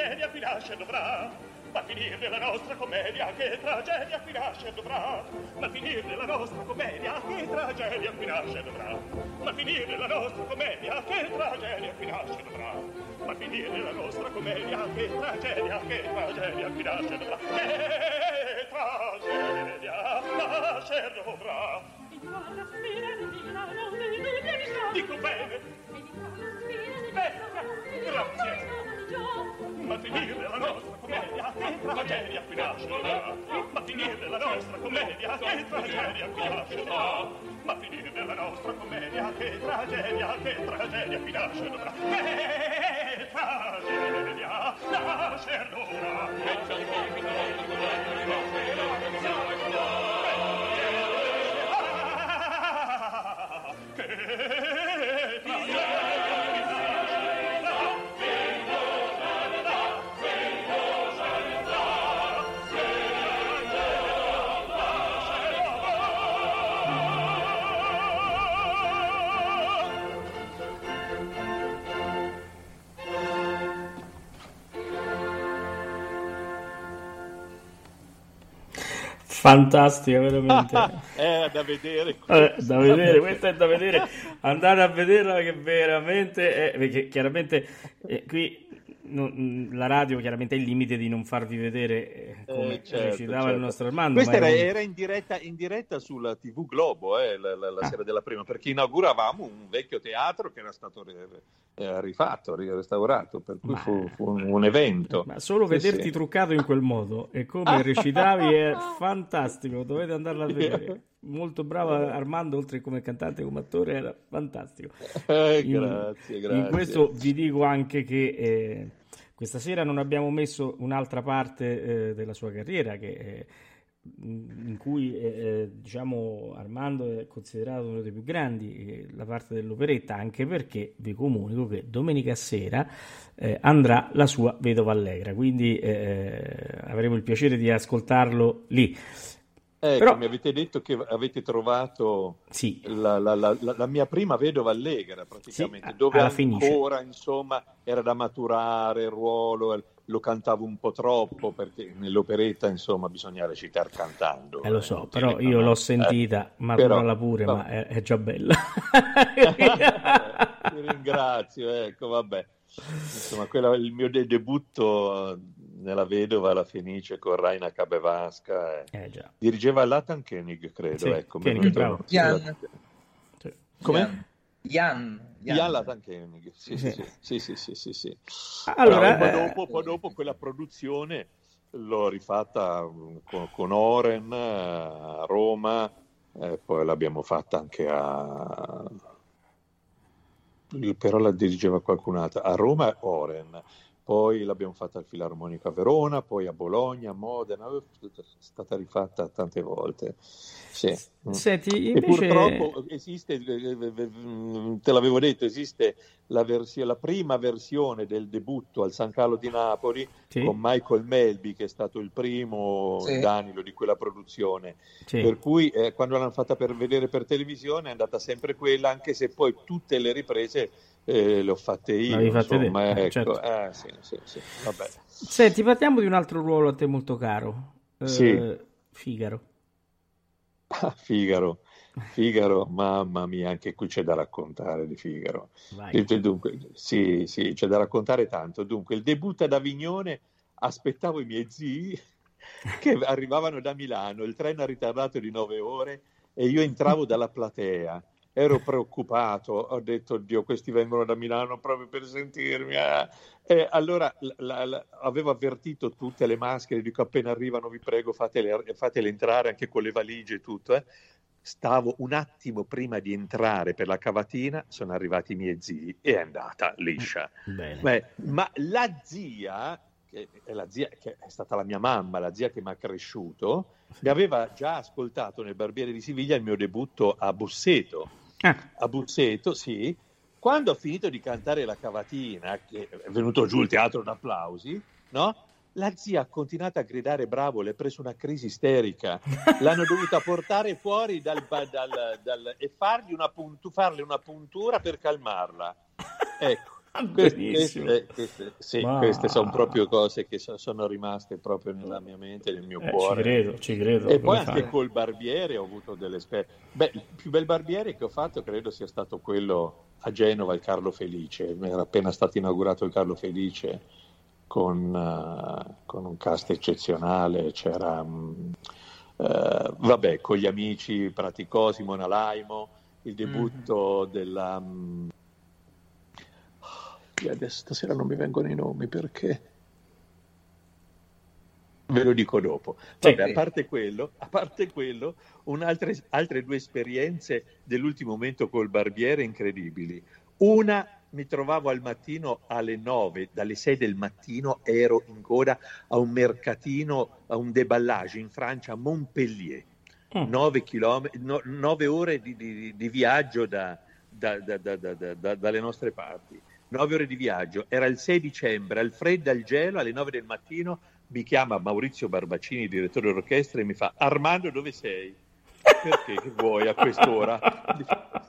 tragedia qui nasce dovrà ma finire la nostra commedia che tragedia qui nasce dovrà ma finire la nostra commedia che tragedia qui nasce dovrà ma finire la nostra commedia che tragedia qui nasce dovrà ma finire la nostra commedia che tragedia che tragedia qui nasce dovrà che tragedia nasce dovrà. E bene? Grazie ma finire la nostra commedia che tragedia qui nascerà. Ma finire la nostra commedia che tragedia qui nascerà. Ma finire la nostra commedia che tragedia, che tragedia qui nascerà. Che tragedia nascerà. Che tragedia nascerà. Che Fantastica, veramente. è da vedere. Eh, da vedere, questa è da vedere. Andate a vederla che veramente è, perché chiaramente eh, qui non, la radio chiaramente ha il limite di non farvi vedere eh, come eh, certo, recitava certo. il nostro Armando. Questa era, era in, diretta, in, diretta, sulla TV Globo eh, la, la, la ah. sera della prima, perché inauguravamo un vecchio teatro che era stato eh, rifatto, restaurato, per cui ma... fu, fu un, un, evento. Ma solo sì, vederti sì. truccato in quel modo e come recitavi è fantastico, dovete andarla a vedere. Molto bravo Armando, oltre come cantante, come attore, era fantastico. Eh, in, grazie, grazie. In questo vi dico anche che eh, questa sera non abbiamo messo un'altra parte eh, della sua carriera che, eh, in cui eh, eh, diciamo Armando è considerato uno dei più grandi, eh, la parte dell'operetta, anche perché vi comunico che domenica sera eh, andrà la sua Vedova Allegra, quindi avremo il piacere di ascoltarlo lì. Ecco, Però... mi avete detto che avete trovato sì. la, la, la, la, mia prima vedova allegra, praticamente, sì, dove ancora, finisce. insomma, era da maturare il ruolo, lo cantavo un po' troppo, perché nell'operetta, insomma, bisogna recitare cantando. Eh, lo so, eh, però io l'ho sentita, eh, maturala pure, ma è, è, già bella. Ti ringrazio, ecco, vabbè. Insomma, quello, il mio de- debutto nella vedova la Fenice con Raina Cabevasca. E... Eh, dirigeva Latan Koenig, credo. Sì, ecco, Koenig, bravo. Jan. Come? Jan. Jan, Jan Latan Koenig. Sì, sì, sì. sì, sì, sì, sì Allora, poi, eh... dopo, poi dopo quella produzione l'ho rifatta con, con Oren a Roma, e poi l'abbiamo fatta anche a... però la dirigeva qualcun altro, a Roma Oren, poi l'abbiamo fatta al Filarmonico a Verona, poi a Bologna, a Modena, è stata rifatta tante volte. Sì. Senti, invece... E purtroppo esiste, eh, eh, eh, te l'avevo detto, esiste la, versione, la prima versione del debutto al San Carlo di Napoli sì. con Michael Melby, che è stato il primo sì. Danilo di quella produzione. Sì. Per cui eh, quando l'hanno fatta per vedere per televisione è andata sempre quella, anche se poi tutte le riprese eh, le ho fatte io. Fatte insomma, ecco. certo. eh, sì, sì, sì. Senti, parliamo di un altro ruolo a te molto caro. Eh, sì. Figaro. Ah, Figaro. Figaro, mamma mia, anche qui c'è da raccontare di Figaro. Dunque, sì, sì, c'è da raccontare tanto. Dunque, il debutto ad Avignone aspettavo i miei zii che arrivavano da Milano, il treno ha ritardato di nove ore e io entravo dalla platea ero preoccupato, ho detto, Dio, questi vengono da Milano proprio per sentirmi. Eh. E allora la, la, avevo avvertito tutte le maschere, dico appena arrivano vi prego fatele, fatele entrare anche con le valigie e tutto. Eh. Stavo un attimo prima di entrare per la cavatina, sono arrivati i miei zii e è andata liscia. Beh, ma la zia, che è, la zia, che è stata la mia mamma, la zia che mi ha cresciuto, mi aveva già ascoltato nel Barbiere di Siviglia il mio debutto a Busseto ah. a Busseto, sì. Quando ho finito di cantare la cavatina, che è venuto giù il teatro d'applausi, no? La zia ha continuato a gridare bravo, le ha preso una crisi isterica, l'hanno dovuta portare fuori dal, dal, dal, e fargli una, puntu, farle una puntura per calmarla. Ecco. Queste, queste, sì, Ma... queste, sono proprio cose che sono rimaste proprio nella mia mente, nel mio eh, cuore. Ci credo, ci credo. E poi anche fare. col barbiere ho avuto delle esperienze. Beh, il più bel barbiere che ho fatto credo sia stato quello a Genova, il Carlo Felice. Era appena stato inaugurato il Carlo Felice con, uh, con un cast eccezionale. C'era, um, uh, vabbè, con gli amici Praticosi, Mona Laimo, il debutto mm. della... Um, adesso stasera non mi vengono i nomi perché ve lo dico dopo. Vabbè, sì. a parte quello, a parte quello altre, altre due esperienze dell'ultimo momento col barbiere incredibili. Una mi trovavo al mattino alle 9, dalle 6 del mattino ero in coda a un mercatino, a un deballage in Francia, a Montpellier. Mm. 9, chilometri, no, 9 ore di, di, di viaggio da, da, da, dalle nostre parti. 9 ore di viaggio, era il 6 dicembre, al freddo, al gelo, alle 9 del mattino mi chiama Maurizio Barbacini, direttore dell'orchestra, e mi fa Armando dove sei? Perché che vuoi a quest'ora?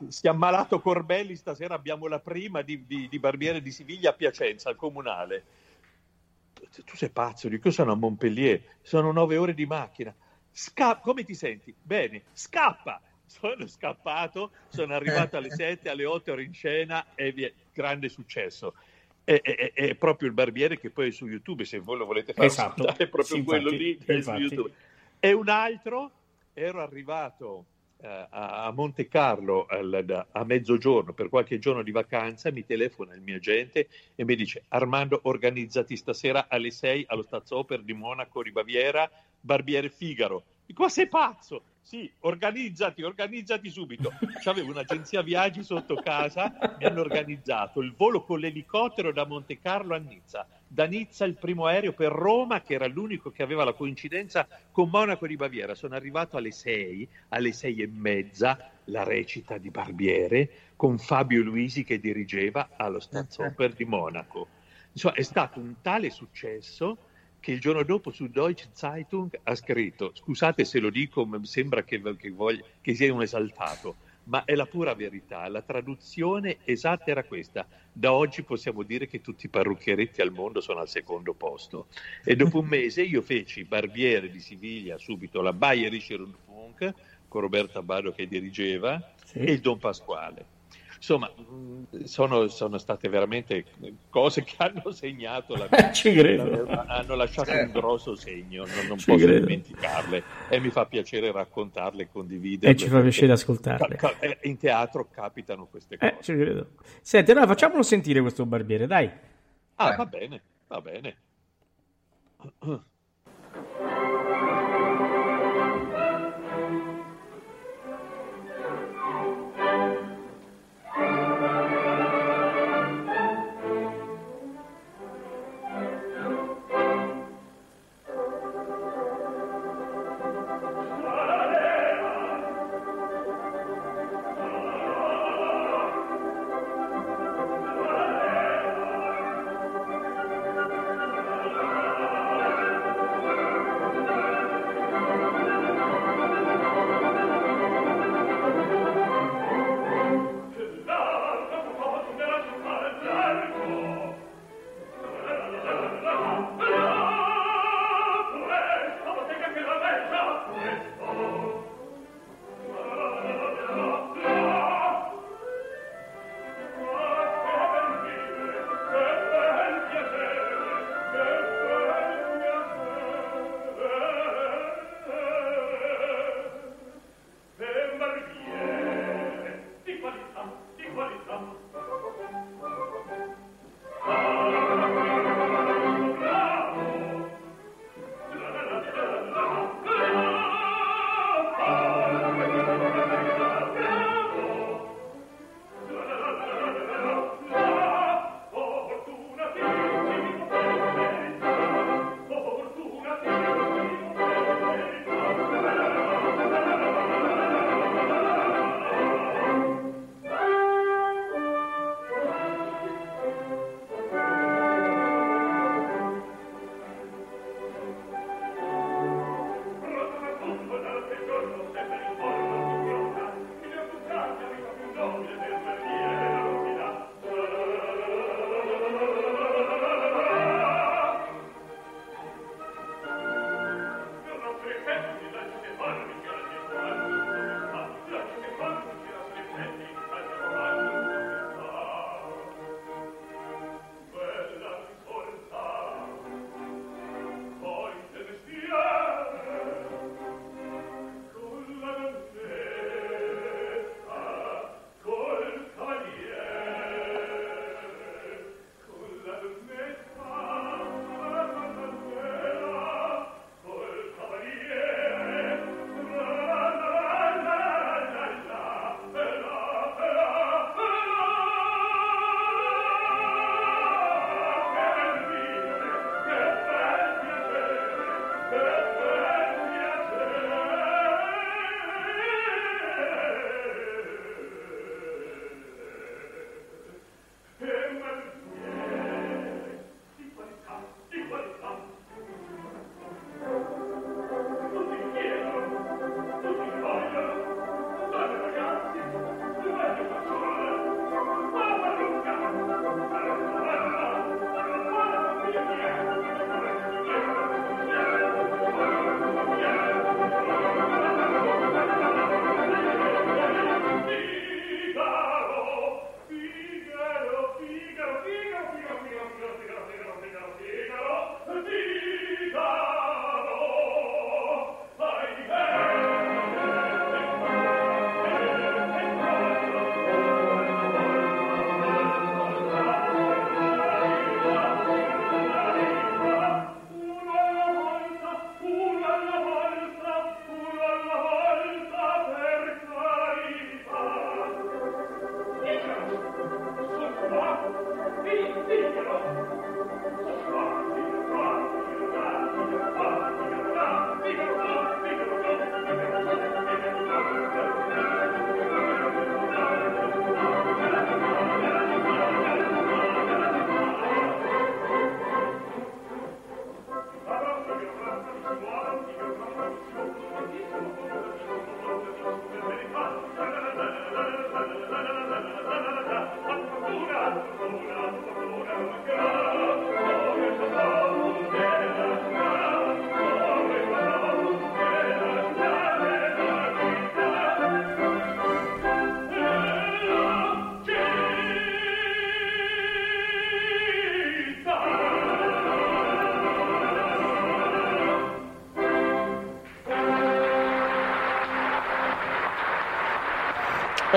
Si è ammalato Corbelli, stasera abbiamo la prima di, di, di Barbiere di Siviglia a Piacenza, al comunale. Tu sei pazzo, dico sono a Montpellier, sono nove ore di macchina. Sca- come ti senti? Bene, scappa! sono scappato, sono arrivato alle 7, alle 8 ero in scena e via, grande successo. È, è, è, proprio il barbiere che poi è su YouTube, se voi lo volete fare, esatto. è proprio sì, quello infatti, lì è su YouTube. E un altro, ero arrivato uh, a Monte Carlo al, a mezzogiorno per qualche giorno di vacanza, mi telefona il mio agente e mi dice Armando organizzati stasera alle 6 allo Staatsoper di Monaco di Baviera, Barbiere Figaro. Dico, ma sei pazzo? Sì, organizzati, organizzati subito. C'avevo un'agenzia viaggi sotto casa, mi hanno organizzato il volo con l'elicottero da Monte Carlo a Nizza. Da Nizza il primo aereo per Roma, che era l'unico che aveva la coincidenza con Monaco di Baviera. Sono arrivato alle 6, alle 6 e mezza, la recita di Barbiere, con Fabio Luisi che dirigeva allo Staatsoper di Monaco. Insomma, è stato un tale successo che il giorno dopo su Deutsche Zeitung ha scritto, scusate se lo dico, sembra che, che, voglia, che sia un esaltato, ma è la pura verità, la traduzione esatta era questa, da oggi possiamo dire che tutti i parrucchieretti al mondo sono al secondo posto. E dopo un mese io feci Barbiere di Siviglia, subito la Bayerische Rundfunk, con Roberto Abbado che dirigeva, sì. e il Don Pasquale. Insomma, mm, sono, sono, state veramente cose che hanno segnato la mia, Ci credo. La, hanno lasciato un certo. grosso segno, non, non posso credo. dimenticarle e mi fa piacere raccontarle condividerle. E ci fa piacere ascoltarle. Ca- ca- in teatro capitano queste cose. Eh, ci credo. Senti, allora facciamolo sentire questo barbiere, dai. Ah, va bene, va bene.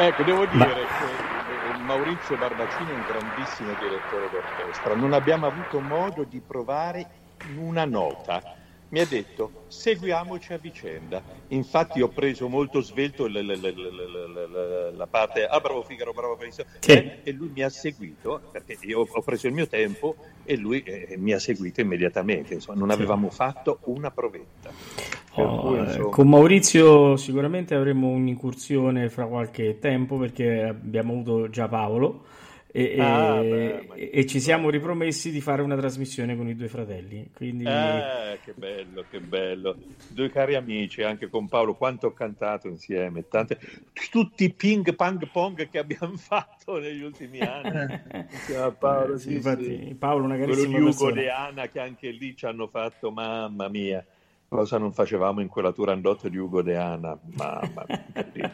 Ecco, devo dire Ma... che Maurizio Barbacini è un grandissimo direttore d'orchestra. Non abbiamo avuto modo di provare una nota. Mi ha detto seguiamoci a vicenda. Infatti ho preso molto svelto la, la, la, la parte ah bravo Figaro, bravo Fabrizio sì. eh, e lui mi ha seguito perché io ho preso il mio tempo e lui eh, mi ha seguito immediatamente. Insomma, non avevamo fatto una provetta. Oh, cui, eh, con Maurizio sicuramente avremo un'incursione fra qualche tempo perché abbiamo avuto già Paolo e, ah, e, beh, e, ci siamo ripromessi di fare una trasmissione con i due fratelli. Quindi... Eh, che bello, che bello. Due cari amici, anche con Paolo, quanto ho cantato insieme. Tante... Tutti i ping pong pong che abbiamo fatto negli ultimi anni. Paolo, sì, sì, infatti, sì. Paolo una carissima Quello di Ugo De Anna che anche lì ci hanno fatto, mamma mia cosa non facevamo in quella Turandot di Ugo De Anna, mamma mia.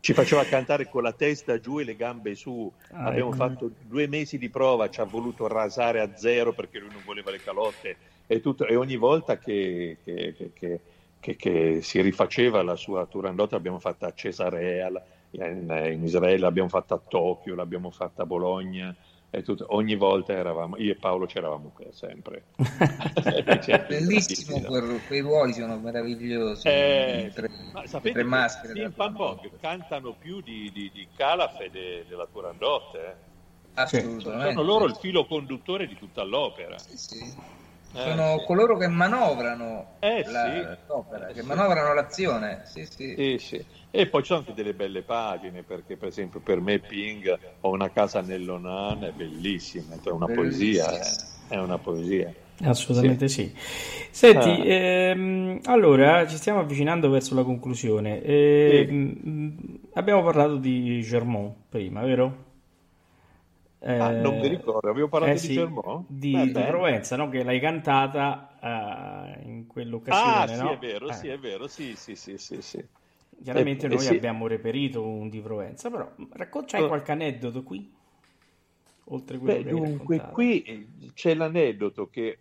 Ci faceva cantare con la testa giù e le gambe su. Ah, Abbiamo ecco. fatto due mesi di prova, ci ha voluto rasare a zero perché lui non voleva le calotte e, tutto, e ogni volta che, che, che, che, si rifaceva la sua Turandot l'abbiamo fatta a Cesarea, in, in Israele, l'abbiamo fatta a Tokyo, l'abbiamo fatta a Bologna, tutto, ogni volta eravamo, io e Paolo c'eravamo sempre. Bellissimo, quel, quei ruoli sono meravigliosi. Eh, tre, ma sapete tre maschere. Sì, Pambok cantano più di, di, di Calaf e de, della Turandot. Eh. Assolutamente. Sono loro il filo conduttore di tutta l'opera. Sì, sì. Eh, sono sì. coloro che manovrano eh, la, sì. l'opera, che manovrano l'azione. Sì, sì. sì, E poi ci sono anche delle belle pagine, perché per esempio per me Ping ho una casa nell'Onan, è bellissima, è una poesia, eh. è una poesia. Assolutamente sì. Senti, ah. ehm, allora ci stiamo avvicinando verso la conclusione. Eh, abbiamo parlato di Germont prima, vero? Eh, ah, non mi ricordo, avevo parlato eh, di Germont? Di, di Provenza, no? che l'hai cantata uh, in quell'occasione. Ah, sì, no? è vero, eh. sì, è vero, sì, sì, sì, sì, sì. Chiaramente eh, noi sì. abbiamo reperito un di Provenza, però racconta oh. qualche aneddoto qui? Oltre quello Beh, dunque, qui eh, c'è l'aneddoto che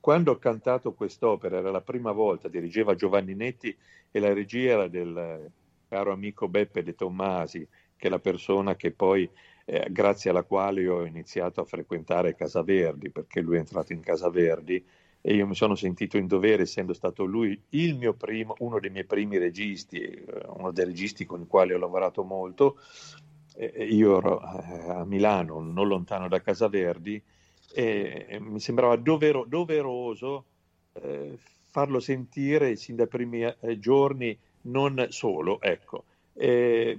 quando ho cantato quest'opera, era la prima volta, dirigeva Giovanni Netti e la regia era del caro amico Beppe De Tommasi, che è la persona che poi eh, grazie alla quale ho iniziato a frequentare Casa Verdi, perché lui è entrato in Casa Verdi e io mi sono sentito in dovere, essendo stato lui primo, uno dei miei primi registi, eh, uno dei registi con i quali ho lavorato molto. Eh, io ero eh, a Milano, non lontano da Casa Verdi, e mi sembrava dovero, doveroso eh, farlo sentire sin dai primi eh, giorni, non solo, ecco. E,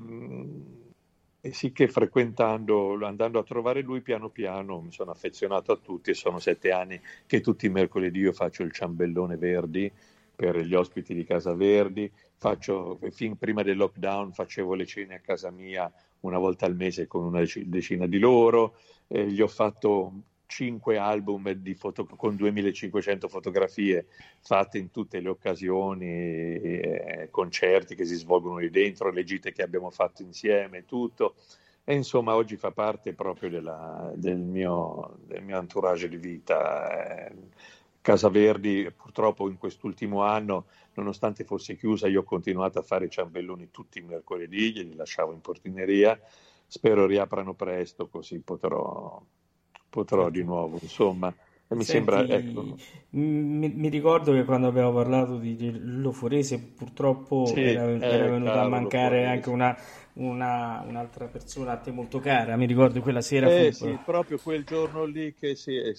e sì che frequentando, andando a trovare lui piano piano mi sono affezionato a tutti e sono sette anni che tutti i mercoledì io faccio il ciambellone Verdi per gli ospiti di Casa Verdi, faccio, fin prima del lockdown facevo le cene a casa mia una volta al mese con una decina di loro, eh, gli ho fatto cinque album foto, con 2500 fotografie fatte in tutte le occasioni, eh, concerti che si svolgono lì dentro, le gite che abbiamo fatto insieme, tutto. E insomma oggi fa parte proprio della, del, mio, del, mio, entourage di vita. Eh, Casa Verdi purtroppo in quest'ultimo anno, nonostante fosse chiusa, io ho continuato a fare ciambelloni tutti i mercoledì, li lasciavo in portineria. Spero riaprano presto così potrò potrò di nuovo, insomma. Mi Senti, sembra, ecco. mi, mi, ricordo che quando abbiamo parlato di, di Loforese purtroppo sì, era, era eh, venuta a mancare anche una, una, un'altra persona a te molto cara, mi ricordo quella sera. Eh, fu... sì, proprio quel giorno lì che sì, eh,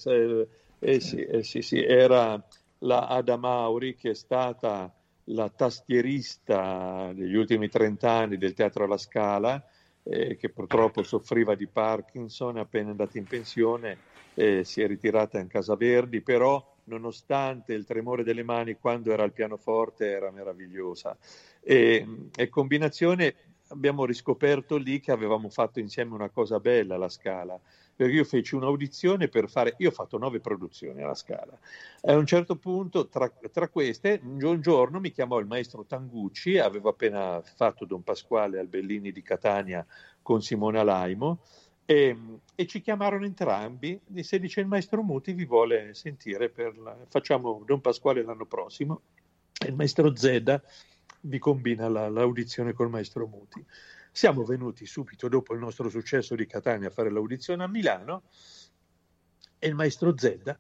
eh, sì, eh, sì, sì, era la Ada Mauri che è stata la tastierista degli ultimi 30 anni del Teatro alla Scala eh, che purtroppo soffriva di Parkinson, appena andata in pensione, eh, si è ritirata in Casa Verdi, però nonostante il tremore delle mani quando era al pianoforte era meravigliosa. E, e combinazione abbiamo riscoperto lì che avevamo fatto insieme una cosa bella alla Scala, perché io feci un'audizione per fare, io ho fatto nove produzioni alla Scala, a un certo punto tra, tra queste un giorno mi chiamò il maestro Tangucci, avevo appena fatto Don Pasquale al Bellini di Catania con Simone Laimo, e, e, ci chiamarono entrambi, disse dice il maestro Muti vi vuole sentire, per la, facciamo Don Pasquale l'anno prossimo, e il maestro Zedda vi combina la, l'audizione col maestro Muti. Siamo venuti subito dopo il nostro successo di Catania a fare l'audizione a Milano e il maestro Zedda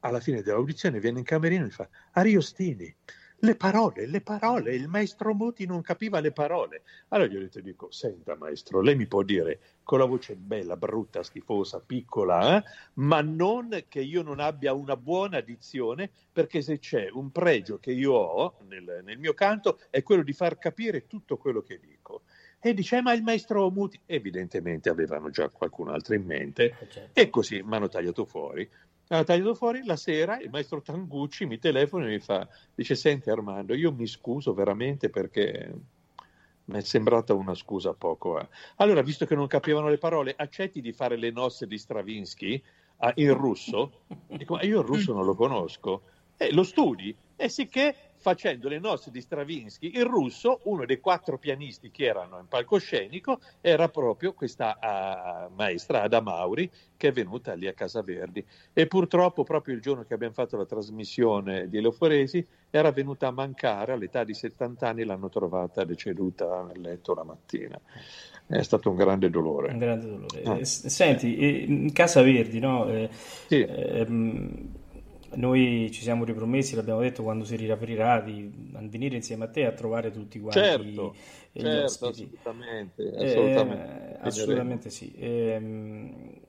alla fine dell'audizione viene in camerino e fa Ariostini, le parole, le parole, il maestro Muti non capiva le parole. Allora gli ho detto, dico, senta maestro, lei mi può dire con la voce bella, brutta, schifosa, piccola, eh? ma non che io non abbia una buona dizione, perché se c'è un pregio che io ho nel, nel mio canto è quello di far capire tutto quello che dico. E dice, eh, ma il maestro Muti, evidentemente avevano già qualcun altro in mente, eh, certo. e così mi hanno tagliato fuori. Allora, tagliato fuori la sera, il maestro Tangucci mi telefona e mi fa, dice, senti Armando, io mi scuso veramente perché mi è sembrata una scusa poco. Eh. Allora, visto che non capivano le parole, accetti di fare le nozze di Stravinsky in russo? Dico, io il russo non lo conosco. Eh, lo studi? E sì che facendo le nozze di Stravinsky, il russo, uno dei quattro pianisti che erano in palcoscenico, era proprio questa uh, maestra Ada Mauri che è venuta lì a Casa Verdi. E purtroppo proprio il giorno che abbiamo fatto la trasmissione di Eleoforesi era venuta a mancare, all'età di 70 anni l'hanno trovata deceduta nel letto la mattina. È stato un grande dolore. Un grande dolore. Ah. Senti, in Casa Verdi, no? Eh, sì. ehm, noi ci siamo ripromessi, l'abbiamo detto quando si riaprirà, di venire insieme a te a trovare tutti quanti certo, gli certo, assolutamente, assolutamente, eh, assolutamente sì. Eh,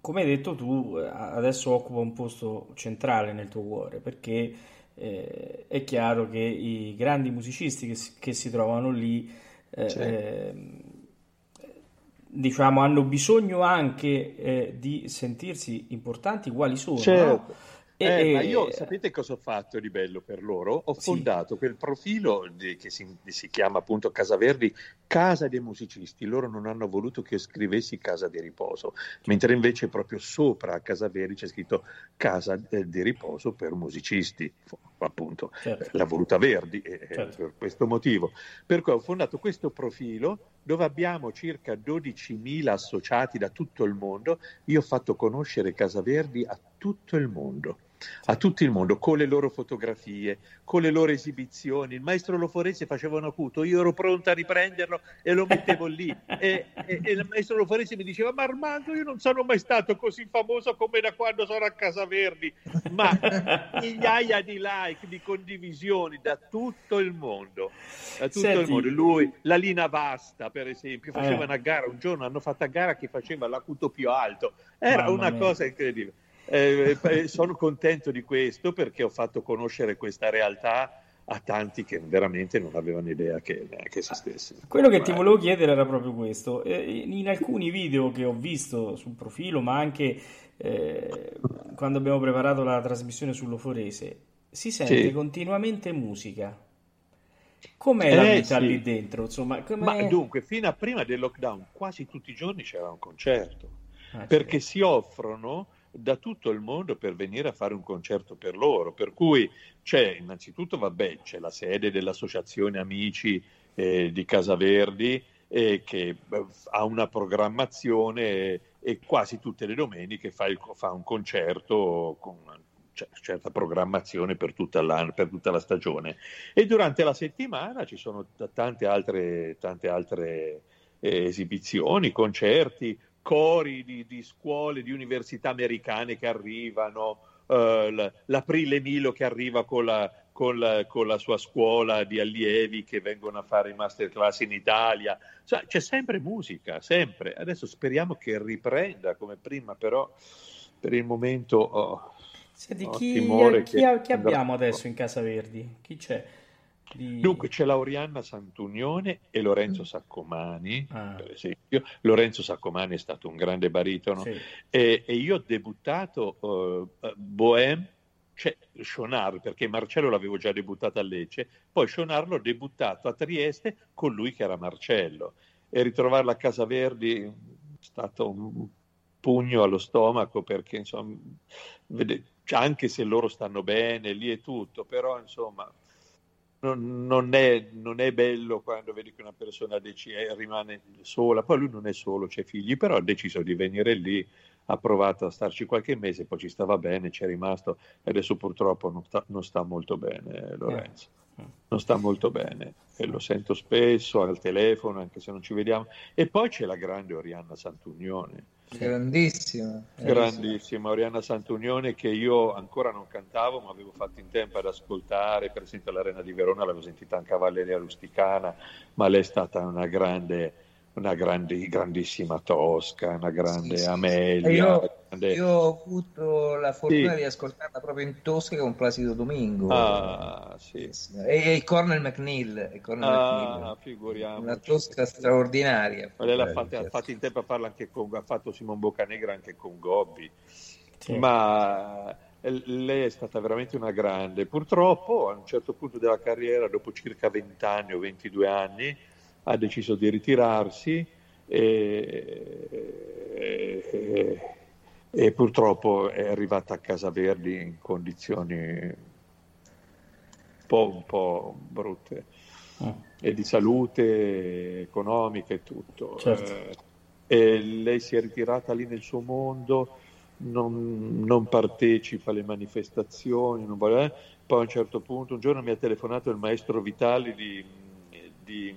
come hai detto tu, adesso occupa un posto centrale nel tuo cuore perché eh, è chiaro che i grandi musicisti che si, che si trovano lì eh, certo. diciamo hanno bisogno anche eh, di sentirsi importanti quali sono. Certo. No? Eh, e, ma io sapete cosa ho fatto di bello per loro? Ho fondato sì. quel profilo di, che si, si, chiama appunto Casa Verdi, Casa dei musicisti. Loro non hanno voluto che io scrivessi Casa di riposo, mentre invece proprio sopra a Casa Verdi c'è scritto Casa eh, di riposo per musicisti, appunto. Certo. L'ha voluta Verdi eh, certo. per questo motivo. Per cui ho fondato questo profilo dove abbiamo circa 12.000 associati da tutto il mondo. Io ho fatto conoscere Casa Verdi a tutto il mondo a tutto il mondo con le loro fotografie, con le loro esibizioni. Il maestro Loforese faceva un acuto, io ero pronto a riprenderlo e lo mettevo lì. E, e, e, il maestro Loforese mi diceva: Ma Armando, io non sono mai stato così famoso come da quando sono a Casa Verdi, ma migliaia di like, di condivisioni da tutto il mondo. Da tutto Senti. il mondo. Lui, la Lina Vasta, per esempio, faceva eh. una gara. Un giorno hanno fatto a gara chi faceva l'acuto più alto. Era Mamma una mia. cosa incredibile. Eh, eh, sono contento di questo perché ho fatto conoscere questa realtà a tanti che veramente non avevano idea che neanche se stessi. Quello che ti volevo chiedere era proprio questo. Eh, in alcuni video che ho visto sul profilo, ma anche eh, quando abbiamo preparato la trasmissione sull'Oforese, si sente sì. continuamente musica. Com'è eh, la vita sì. lì dentro? Insomma. Ma dunque, fino a prima del lockdown, quasi tutti i giorni c'era un concerto, ah, perché sì. si offrono da tutto il mondo per venire a fare un concerto per loro. Per cui c'è innanzitutto, vabbè, c'è la sede dell'Associazione Amici eh, di Casa Verdi eh, che ha una programmazione e quasi tutte le domeniche fa, il, fa un concerto con una certa programmazione per tutta, per tutta, la stagione. E durante la settimana ci sono tante altre, tante altre eh, esibizioni, concerti, cori di, di scuole, di università americane che arrivano, uh, l'Aprile Milo che arriva con la, con, la, con la, sua scuola di allievi che vengono a fare i masterclass in Italia. Cioè, c'è sempre musica, sempre. Adesso speriamo che riprenda come prima, però per il momento ho, Senti, chi, chi, chi abbiamo adesso in Casa Verdi? Chi c'è? Di... Dunque c'è Laurianna Santunione e Lorenzo mm. Saccomani, ah. per esempio. Lorenzo Saccomani è stato un grande baritono sì. e, e, io ho debuttato uh, Bohème, c'è Schonar, perché Marcello l'avevo già debuttato a Lecce, poi Schonar l'ho debuttato a Trieste con lui che era Marcello. E ritrovarla a Casa Verdi è stato un pugno allo stomaco perché insomma, vede, anche se loro stanno bene lì e tutto, però insomma non, non, è, non, è, bello quando vedi che una persona dec- eh, rimane sola, poi lui non è solo, c'è figli, però ha deciso di venire lì, ha provato a starci qualche mese, poi ci stava bene, ci è rimasto e adesso purtroppo non sta, non sta molto bene Lorenzo. Eh. Non sta molto bene e lo sento spesso al telefono, anche se non ci vediamo. E poi c'è la grande Oriana Santunione, Grandissima. Grandissima, Oriana Santunione che io ancora non cantavo ma avevo fatto in tempo ad ascoltare, per esempio all'Arena di Verona l'avevo sentita in Cavalleria Rusticana, ma lei è stata una grande una grande, grandissima Tosca, una grande sì, Amelia. Io, grande... io, ho avuto la fortuna sì. di ascoltarla proprio in Tosca con Placido Domingo. Ah, sì. E, il Cornel McNeil. Il Cornel ah, figuriamoci. Una Tosca straordinaria. Ma lei l'ha fatta, ha fatto in tempo a farla anche con, ha fatto Simon Boccanegra anche con Gobbi. Sì. Ma lei è stata veramente una grande. Purtroppo a un certo punto della carriera, dopo circa 20 anni o 22 anni, ha deciso di ritirarsi e, e, e purtroppo è arrivata a Casa Verdi in condizioni po', un po brutte, oh. e di salute economica e tutto. Certo. Eh, e lei si è ritirata lì nel suo mondo, non, non partecipa alle manifestazioni, eh. poi a un certo punto un giorno mi ha telefonato il maestro Vitali di, di,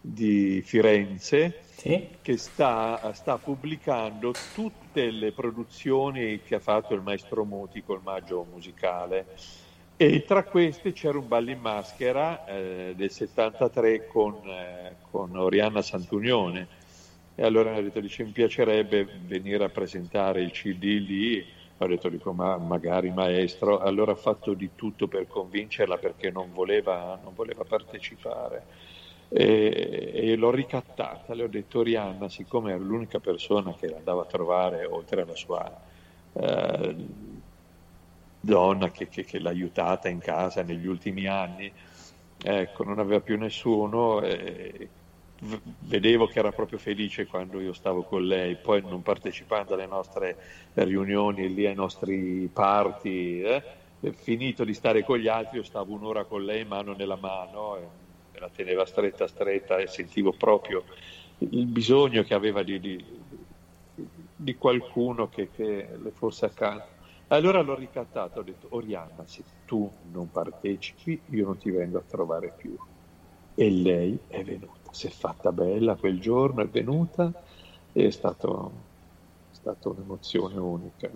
di Firenze sì. che sta, sta, pubblicando tutte le produzioni che ha fatto il maestro Muti col maggio musicale e tra queste c'era un ballo in maschera eh, del 73 con, eh, con Oriana Santunione e allora ho detto, dice, mi piacerebbe venire a presentare il CD lì. Ho detto, dico, ma magari maestro. Allora ha fatto di tutto per convincerla perché non voleva, non voleva partecipare. E, e, l'ho ricattata, le ho detto Orianna, siccome era l'unica persona che andava a trovare oltre alla sua eh, donna che, che, che, l'ha aiutata in casa negli ultimi anni, ecco, non aveva più nessuno, eh, vedevo che era proprio felice quando io stavo con lei, poi non partecipando alle nostre riunioni, lì ai nostri party, eh, finito di stare con gli altri, io stavo un'ora con lei mano nella mano, me la teneva stretta stretta e sentivo proprio il bisogno che aveva di, di, di qualcuno che, che, le fosse accanto. Allora l'ho ricattato, ho detto Oriana, se tu non partecipi io non ti vengo a trovare più. E lei è venuta si è fatta bella quel giorno, è venuta e è stato, è stata un'emozione unica,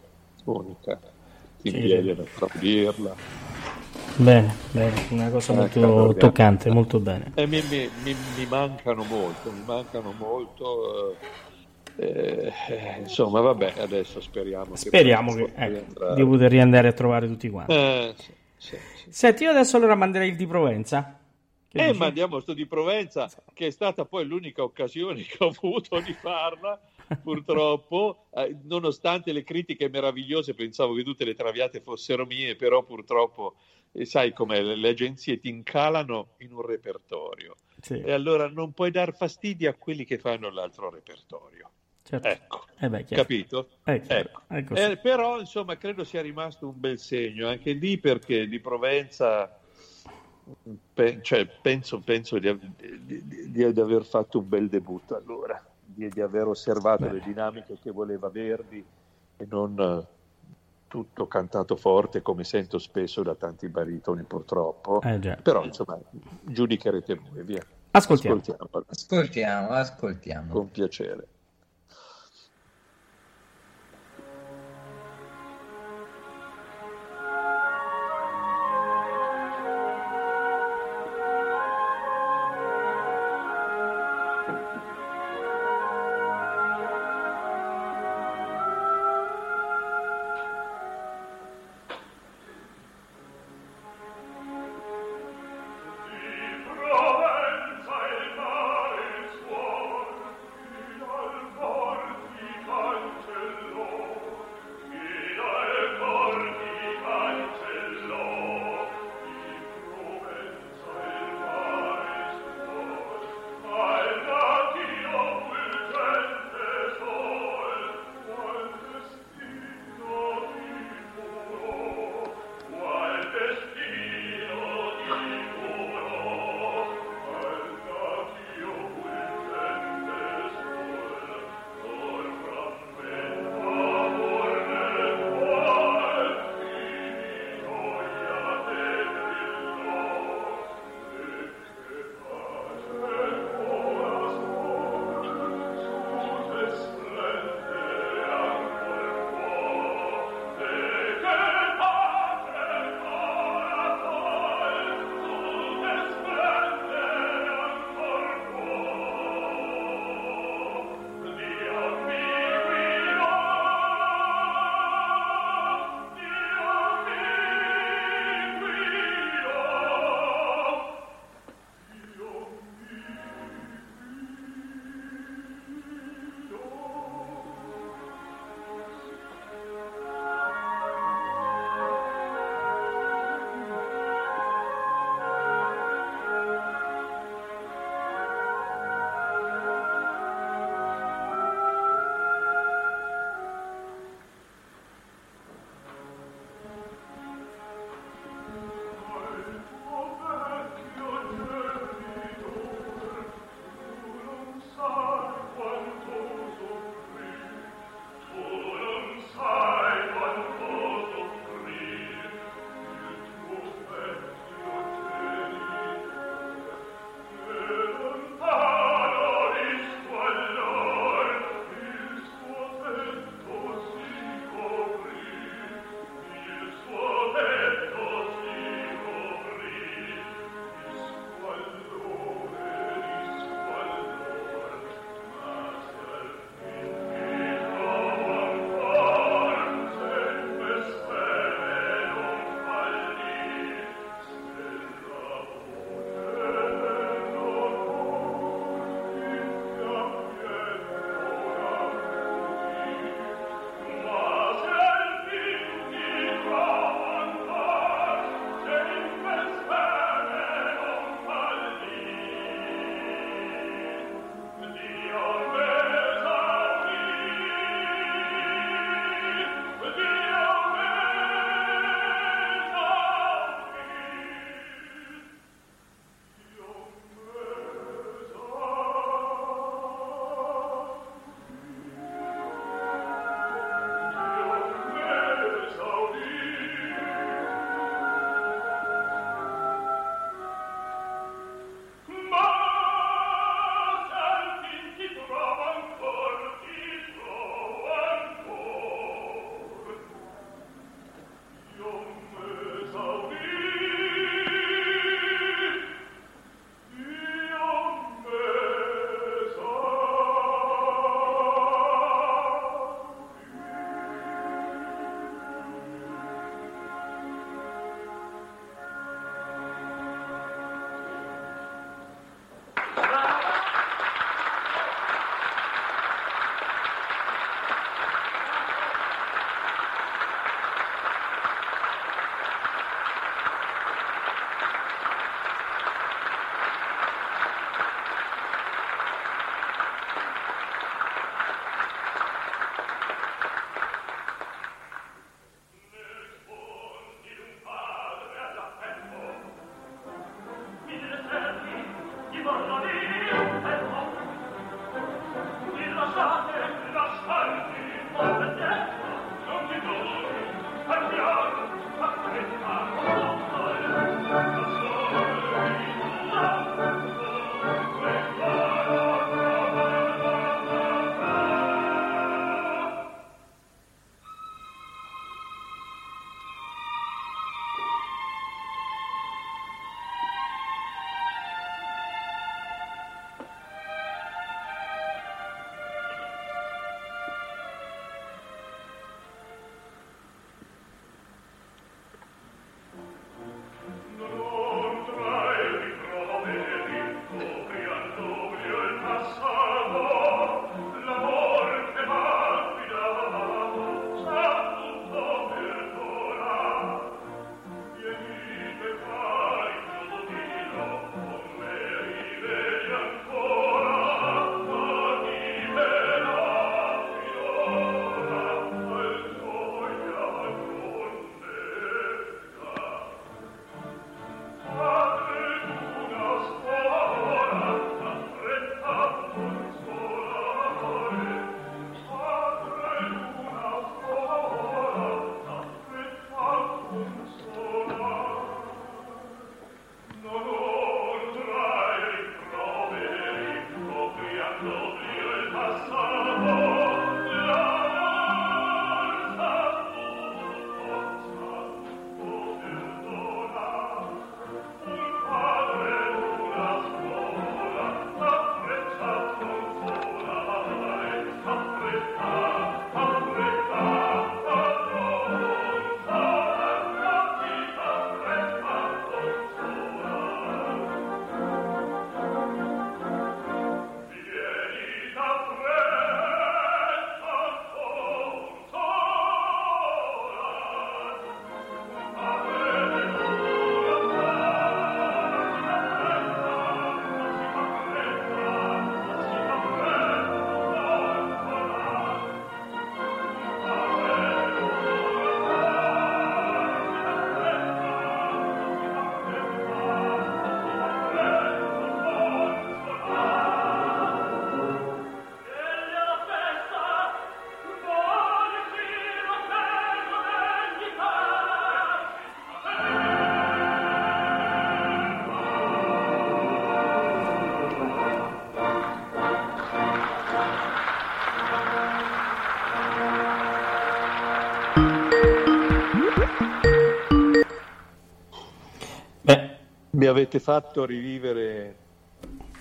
unica, in sì, piedi ad applaudirla. Bene, bene, una cosa eh, molto toccante, molto bene. Eh, mi, mi, mi, mi, mancano molto, mi mancano molto. Eh, eh, insomma, vabbè, adesso speriamo, speriamo che, che ecco, di poter riandare a trovare tutti quanti. Eh, sì, sì, sì. Senti, io adesso allora manderei il di Provenza. E eh, mandiamo sto di Provenza, che è stata poi l'unica occasione che ho avuto di farla, purtroppo, eh, nonostante le critiche meravigliose, pensavo che tutte le traviate fossero mie, però purtroppo, eh, sai com'è, le, le, agenzie ti incalano in un repertorio. Sì. E allora non puoi dar fastidio a quelli che fanno l'altro repertorio. Certo. Ecco, eh beh, capito? Eh, ecco. ecco eh, però, insomma, credo sia rimasto un bel segno anche lì perché di Provenza Pe- cioè, penso, penso di, di, di, di, aver fatto un bel debutto allora, di, aver osservato Beh. le dinamiche che voleva Verdi e non uh, tutto cantato forte come sento spesso da tanti baritoni purtroppo. Eh, Però insomma, giudicherete voi, via. Ascoltiamo. Ascoltiamo, ascoltiamo. ascoltiamo. Con piacere. Mi avete fatto rivivere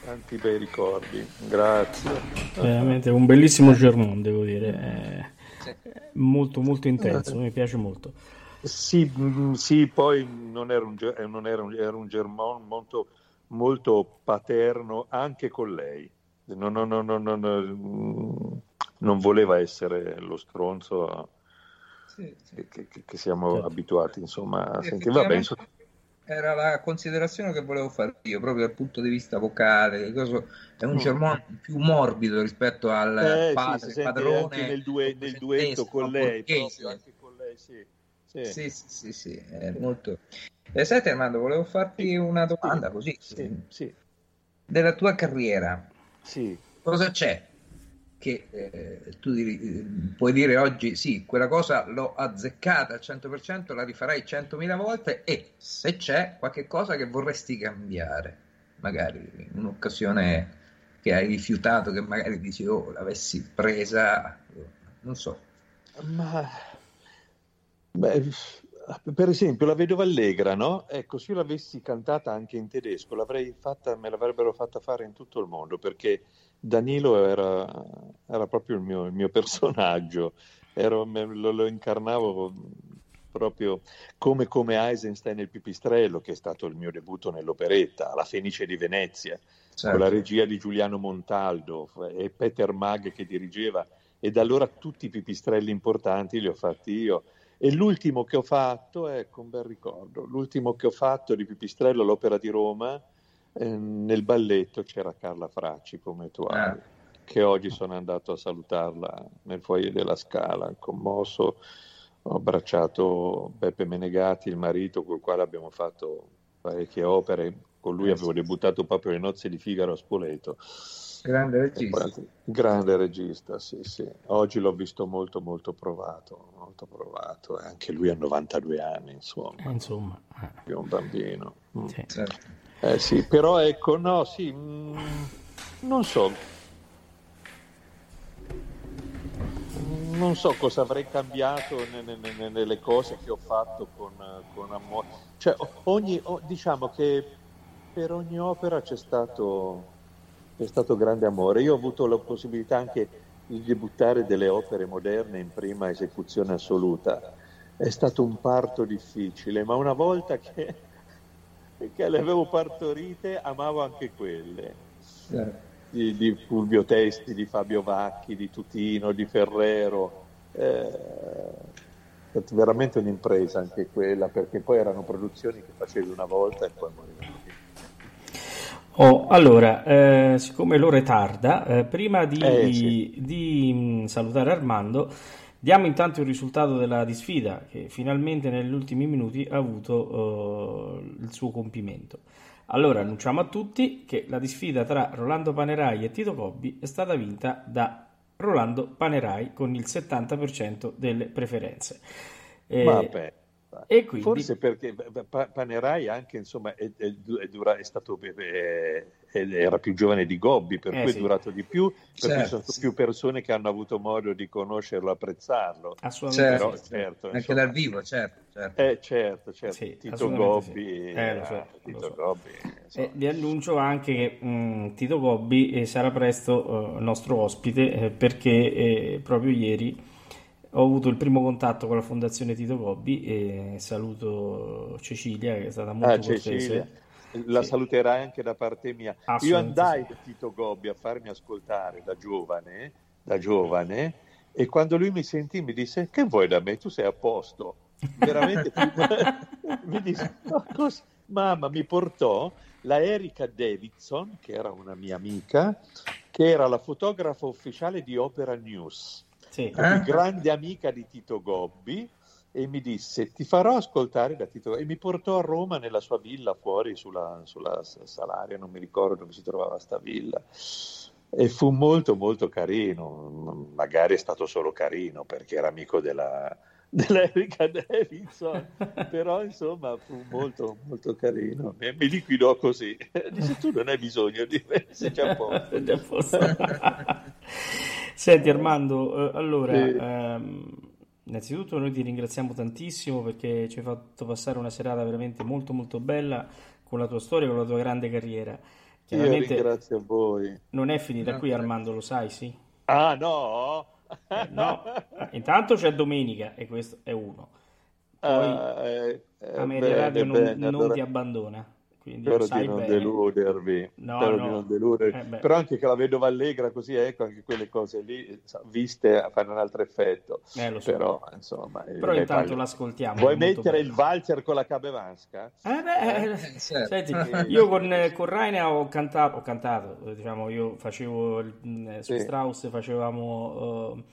tanti bei ricordi, grazie. Veramente un bellissimo Germon, devo dire. È molto, molto intenso, mi piace molto. Sì, mm, sì poi non era un, non era un, era un Germon molto, molto paterno anche con lei. Non, non, non, non voleva essere lo stronzo sì, sì. Che, che, che, siamo certo. abituati insomma a sentire. Vabbè, insomma... Era la considerazione che volevo fare io, proprio dal punto di vista vocale. È un mm. Germano più morbido rispetto al eh, padre, sì, padrone. Nel, due, nel duetto con lei, proprio, anche con lei, sì. Sì, sì, sì, sì, è molto... Eh, senti Armando, volevo farti una domanda così. Sì, sì. Della tua carriera. Sì. Cosa c'è che eh, tu dir, puoi dire oggi sì, quella cosa l'ho azzeccata al 100%, la rifarai 100.000 volte e se c'è qualche cosa che vorresti cambiare, magari un'occasione che hai rifiutato, che magari dici oh l'avessi presa, non so. Ma beh, per esempio la vedova allegra, no? Ecco, se io l'avessi cantata anche in tedesco, fatta, me l'avrebbero fatta fare in tutto il mondo perché Danilo era, era proprio il mio, il mio personaggio, Ero, lo, lo, incarnavo proprio come, come Eisenstein il Pipistrello, che è stato il mio debutto nell'operetta, La Fenice di Venezia, certo. con la regia di Giuliano Montaldo e Peter Mag che dirigeva, e da allora tutti i pipistrelli importanti li ho fatti io. E l'ultimo che ho fatto, ecco un bel ricordo, l'ultimo che ho fatto di Pipistrello, l'Opera di Roma, Ehm, nel balletto c'era Carla Fracci come tu ah. che oggi sono andato a salutarla nel foyer della Scala, commosso, ho abbracciato Beppe Menegati, il marito col quale abbiamo fatto parecchie opere, con lui eh, avevo debuttato proprio le nozze di Figaro a Spoleto. Grande regista. Grande regista, sì, sì. Oggi l'ho visto molto, molto provato, molto provato. Anche lui ha 92 anni, insomma. Eh, insomma. È un bambino. Mm. Sì. Certo. Eh sì, però ecco, no, sì, mh, mm, non so. Non so cosa avrei cambiato nelle, nelle, nelle cose che ho fatto con, con amore. Cioè, ogni, diciamo che per ogni opera c'è stato, c'è stato grande amore. Io ho avuto la possibilità anche di debuttare delle opere moderne in prima esecuzione assoluta. È stato un parto difficile, ma una volta che che le avevo partorite, amavo anche quelle. Certo. Di, di, Fulvio Testi, di Fabio Vacchi, di Tutino, di Ferrero. Eh, è veramente un'impresa anche quella, perché poi erano produzioni che facevi una volta e poi morivano. Oh, allora, eh, siccome l'ora è tarda, eh, prima di, eh, sì. di, mm, salutare Armando, Diamo intanto il risultato della disfida che finalmente negli ultimi minuti ha avuto uh, il suo compimento. Allora annunciamo a tutti che la disfida tra Rolando Panerai e Tito Cobbi è stata vinta da Rolando Panerai con il 70% delle preferenze. Eh, Vabbè. E quindi... Forse perché Panerai anche insomma è, è, è, dura, è stato è, era più giovane di Gobbi, per eh, cui sì. è durato di più, per certo, cui sono sì. più persone che hanno avuto modo di conoscerlo, apprezzarlo. Assolutamente. Però, certo, certo, anche insomma, dal vivo, certo. Certo, eh, certo, certo. Sì, Tito Gobbi, eh, lo so, Tito lo so. Gobbi eh, vi annuncio anche che mh, mm, Tito Gobbi eh, sarà presto eh, nostro ospite eh, perché eh, proprio ieri ho avuto il primo contatto con la fondazione Tito Gobbi e saluto Cecilia che è stata molto ah, cortese. La sì. saluterai anche da parte mia. Io andai da Tito Gobbi a farmi ascoltare da giovane, da giovane e quando lui mi sentì mi disse che vuoi da me? Tu sei a posto. Veramente mi disse no, mamma mi portò la Erika Davidson che era una mia amica che era la fotografa ufficiale di Opera News sì. eh? grande amica di Tito Gobbi, e mi disse ti farò ascoltare da Tito e mi portò a Roma nella sua villa fuori sulla, sulla Salaria, non mi ricordo dove si trovava sta villa e fu molto molto carino, magari è stato solo carino perché era amico della, dell'Erica Davidson, però insomma fu molto molto carino, mi, mi liquidò così, disse tu non hai bisogno di me, sei già a posto. Senti Armando, eh, allora, sì. ehm, innanzitutto noi ti ringraziamo tantissimo perché ci hai fatto passare una serata veramente molto molto bella con la tua storia, con la tua grande carriera. Chiaramente Io ringrazio a voi. Non è finita no, qui, Armando, lo sai, sì? Ah, no? Eh, no. Intanto c'è domenica e questo è uno. Poi uh, eh, Ameria Radio non, bene, non allora... ti abbandona. Quindi spero di non bene. deludervi, no, spero no. di non deludervi. Eh però anche che la vedova allegra così, ecco, anche quelle cose lì viste fanno un altro effetto. Eh, so. Però, insomma, però intanto parli... l'ascoltiamo. Vuoi mettere bello. il valzer con la Cabevanska? Eh beh, eh, certo. senti, io con, con Rainer ho cantato, ho cantato, diciamo, io facevo il, su sì. Strauss facevamo... Uh,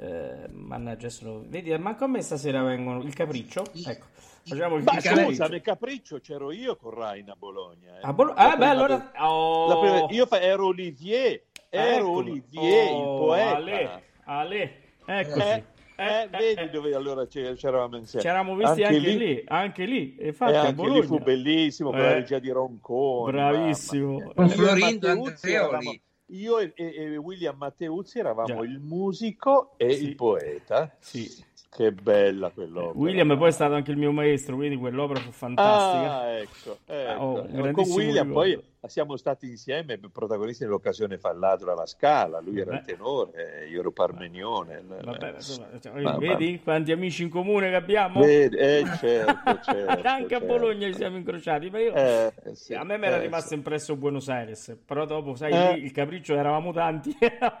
eh, mannaggia, sono... vedi, ma come stasera vengono il capriccio? Ecco. Facciamo il, Ma scusa, nel capriccio c'ero io con Rain a Bologna. Eh. A Bolo- ah, beh, allora... Oh. Prima... Io fa... ero Olivier, ero Eccolo. Olivier, oh, il poeta. Ale, Ale. eccoci. Eh, eh, eh, vedi eh. dove allora c'eravamo insieme. Ci eravamo visti anche, anche lì, lì, anche lì. E infatti, anche lì fu bellissimo con la regia di Roncone. Bravissimo. Con Florindo Andreoli io e, e, William Matteuzzi eravamo Già. il musico e sì. il poeta. Sì. Che bella quell'opera. William poi è stato anche il mio maestro, quindi quell'opera fu fantastica. Ah, ecco. ecco. Oh, con William ricordo. poi siamo stati insieme protagonisti nell'occasione fa ladro alla Scala, lui era il tenore, io ero Parmenione. Vabbè, insomma, cioè, ma, vedi ma... quanti amici in comune che abbiamo? Vedi, eh, certo, certo, Anche certo. a Bologna ci siamo incrociati, ma io... eh, sì, a me mi era eh, rimasto sì. impresso Buenos Aires, però dopo, sai, eh. lì il capriccio eravamo tanti.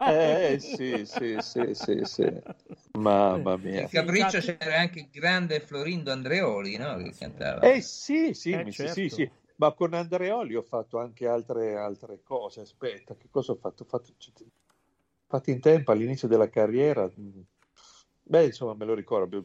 eh sì, sì, sì, sì, sì. Mamma mia. Il capriccio c'era anche il grande Florindo Andreoli, no? Che cantava. Eh sì, sì, eh, certo. sì, sì. Ma con Andreoli ho fatto anche altre, altre cose. Aspetta, che cosa ho fatto? Ho fatto, fatto in tempo all'inizio della carriera. Beh, insomma, me lo ricordo.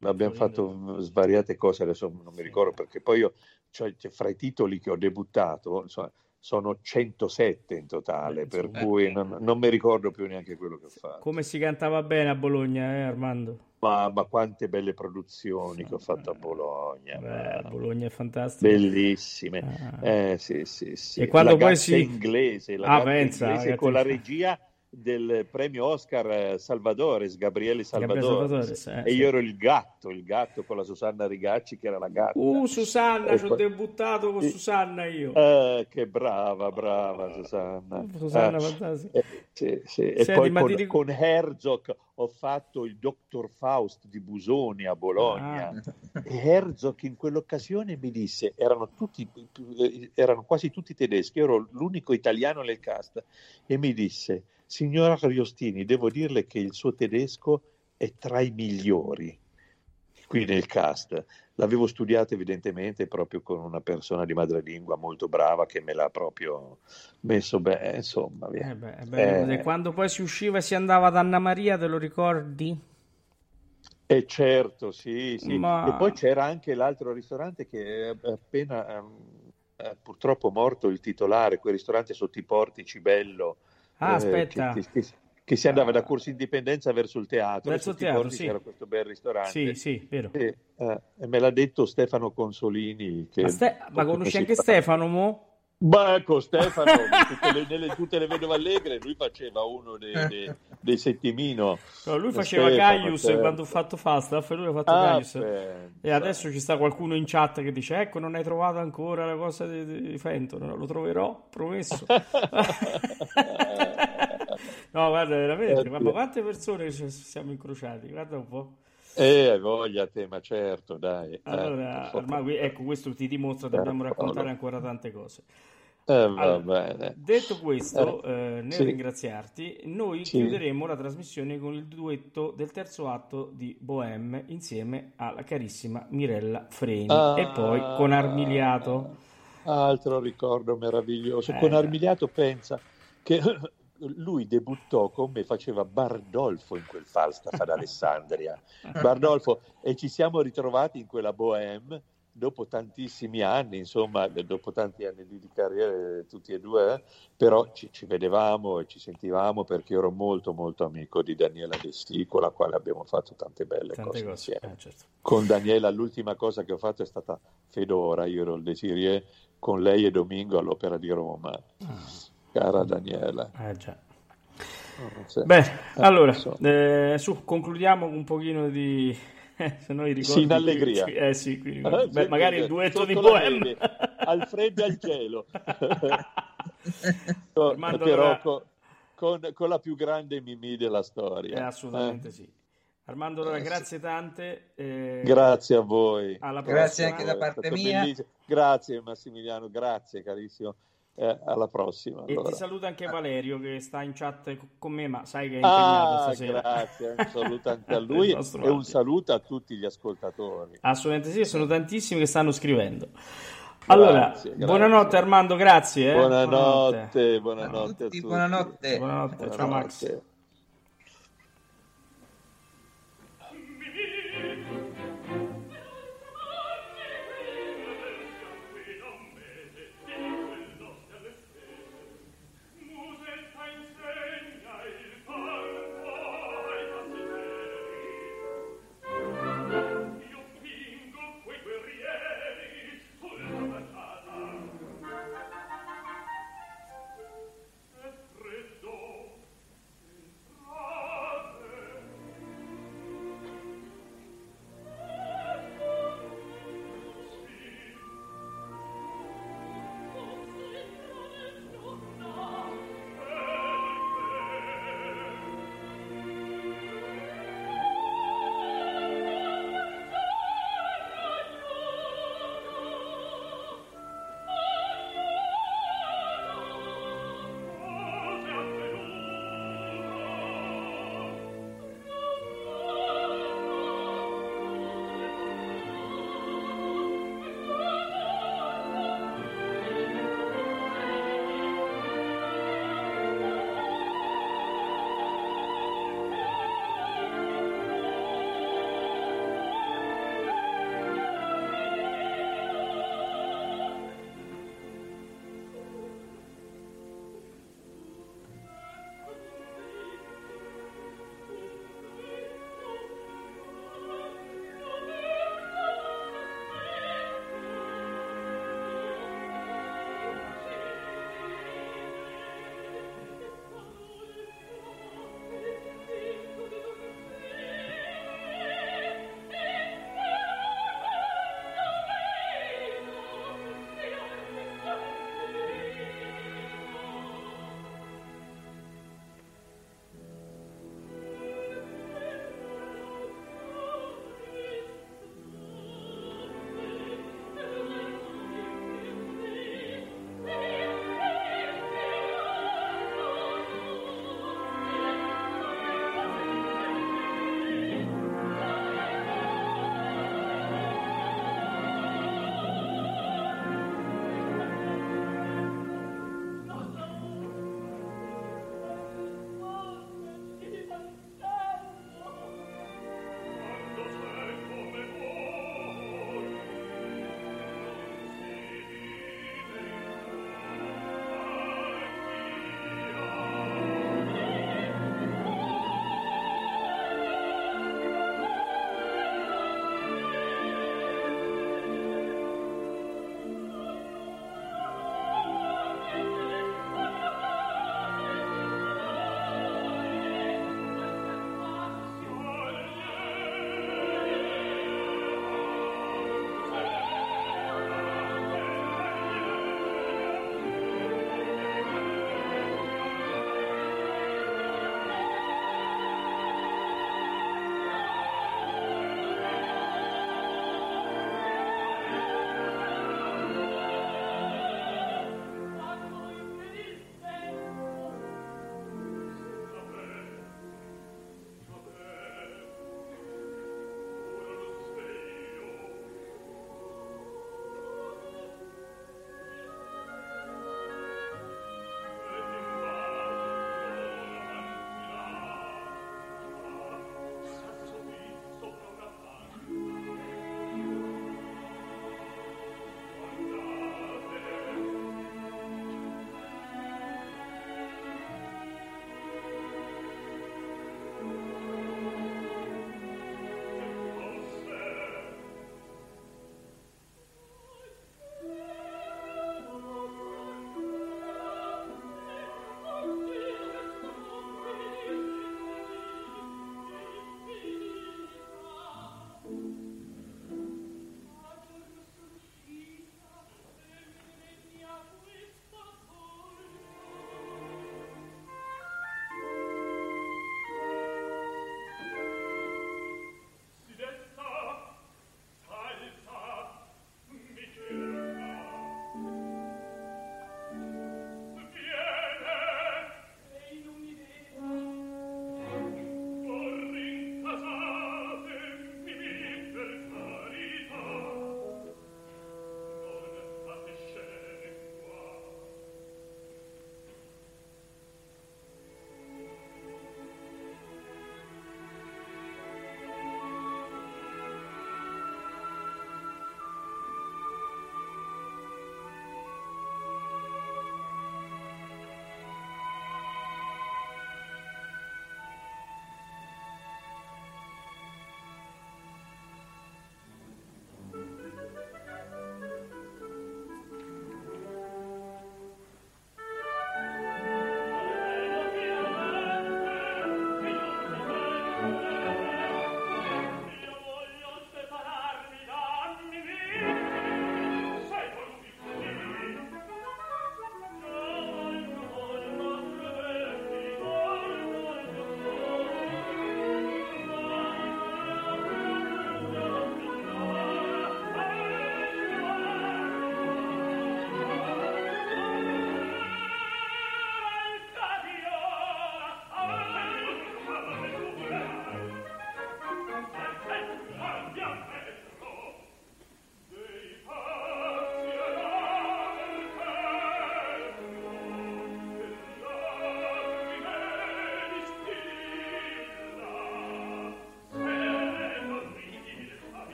Abbiamo fatto svariate cose, adesso non mi ricordo perché poi io, cioè, fra i titoli che ho debuttato, insomma, sono 107 in totale, per cui non, non, mi ricordo più neanche quello che ho fatto. Come si cantava bene a Bologna, eh, Armando? Ma, ma, quante belle produzioni che ho fatto a Bologna. Beh, Bologna è fantastico. Bellissime. Ah. Eh, sì, sì, sì. E quando la poi si... inglese, la ah, pensa, inglese con la regia del premio Oscar eh, Salvadores, Gabriele Salvadores, Salvadores eh, e io ero il gatto, il gatto con la Susanna Rigacci che era la gatta. Uh, Susanna, ci ho debuttato con Susanna io. Eh, che brava, brava Susanna. Uh, Susanna, eh, fantastica. Eh, sì, sì. E Senti, poi con, dico... con, Herzog ho fatto il Dottor Faust di Busoni a Bologna ah. e Herzog in quell'occasione mi disse, erano, tutti, erano quasi tutti tedeschi, io ero l'unico italiano nel cast e mi disse Signora Riostini, devo dirle che il suo tedesco è tra i migliori qui nel cast. L'avevo studiato evidentemente proprio con una persona di madrelingua molto brava che me l'ha proprio messo bene, insomma. Eh beh, beh, eh, quando poi si usciva e si andava ad Anna Maria, te lo ricordi? Eh certo, sì, sì. Ma... E poi c'era anche l'altro ristorante che è appena eh, purtroppo morto il titolare, quel ristorante sotto i portici bello Ah, eh, aspetta. Che, che, che, si andava da Corso Indipendenza verso il teatro. Verso il teatro, sì. C'era questo bel ristorante. Sì, sì, vero. E, eh, e me l'ha detto Stefano Consolini. Ma, Ste- ma conosci anche Stefano, mo? Beh, ecco, Stefano, tutte le, nelle, tutte le vedove allegre, lui faceva uno dei, dei, dei settimino. No, lui faceva Gaius certo. quando ho fatto Falstaff, lui ha fatto ah, Gaius. E adesso ci sta qualcuno in chat che dice, ecco, non hai trovato ancora la cosa di, di Fenton, lo troverò, promesso. no, guarda, veramente, ma quante persone ci siamo incrociati, guarda un po'. Eh, voglia te, ma certo, dai. Allora, eh, ormai, ecco, questo ti dimostra che dobbiamo raccontare ancora tante cose. Eh, allora, detto questo, eh, eh, nel sì. ringraziarti, noi sì. chiuderemo la trasmissione con il duetto del terzo atto di Bohème insieme alla carissima Mirella Freni ah, e poi con Armiliato. Altro ricordo meraviglioso. con eh. Armiliato pensa che lui debuttò con me, faceva Bardolfo in quel Falstaff ad Alessandria. Bardolfo, e ci siamo ritrovati in quella Bohème dopo tantissimi anni, insomma, dopo tanti anni di, carriera, tutti e due, eh, però ci, ci, vedevamo e ci sentivamo perché ero molto, molto amico di Daniela Destì, con la quale abbiamo fatto tante belle tante cose, cose. insieme. Eh, certo. Con Daniela l'ultima cosa che ho fatto è stata Fedora, io ero il Desirie, con lei e Domingo all'Opera di Roma. Ah. Cara Daniela. Eh già. Oh, Beh, allora, so. eh, su, concludiamo un pochino di, se no i ricordi sì, in allegria. Qui, eh sì, qui, ah, beh, magari il duetto di Bohème al freddo e al gelo. Però con, con, con, la più grande Mimì della storia. Eh, assolutamente eh. sì. Armando, allora, grazie tante. Eh, grazie a voi. grazie anche da parte mia. Bellissimo. Grazie Massimiliano, grazie carissimo. Eh, alla prossima. Allora. E ti saluta anche Valerio che sta in chat con me, ma sai che è impegnato ah, stasera. Grazie, un saluto anche a lui e un saluto a tutti gli ascoltatori. Assolutamente sì, sono tantissimi che stanno scrivendo. Allora, grazie, buonanotte Armando, grazie. Eh. Buonanotte, buonanotte, buonanotte a tutti. Buonanotte. buonanotte. buonanotte. Ciao Max.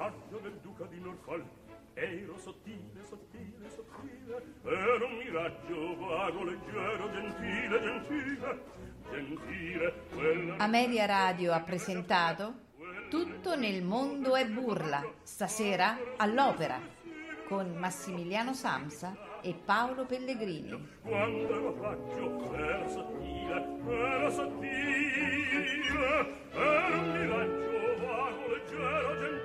vantaggio del duca di Norfolk. Ero sottile, sottile, sottile, ero un miraggio vago, leggero, gentile, gentile, gentile. Amelia Radio ha presentato Tutto nel mondo è burla, stasera all'opera, con Massimiliano Samsa e Paolo Pellegrini. Quando ero faccio, ero sottile, ero sottile, ero un miraggio vago, leggero, gentile.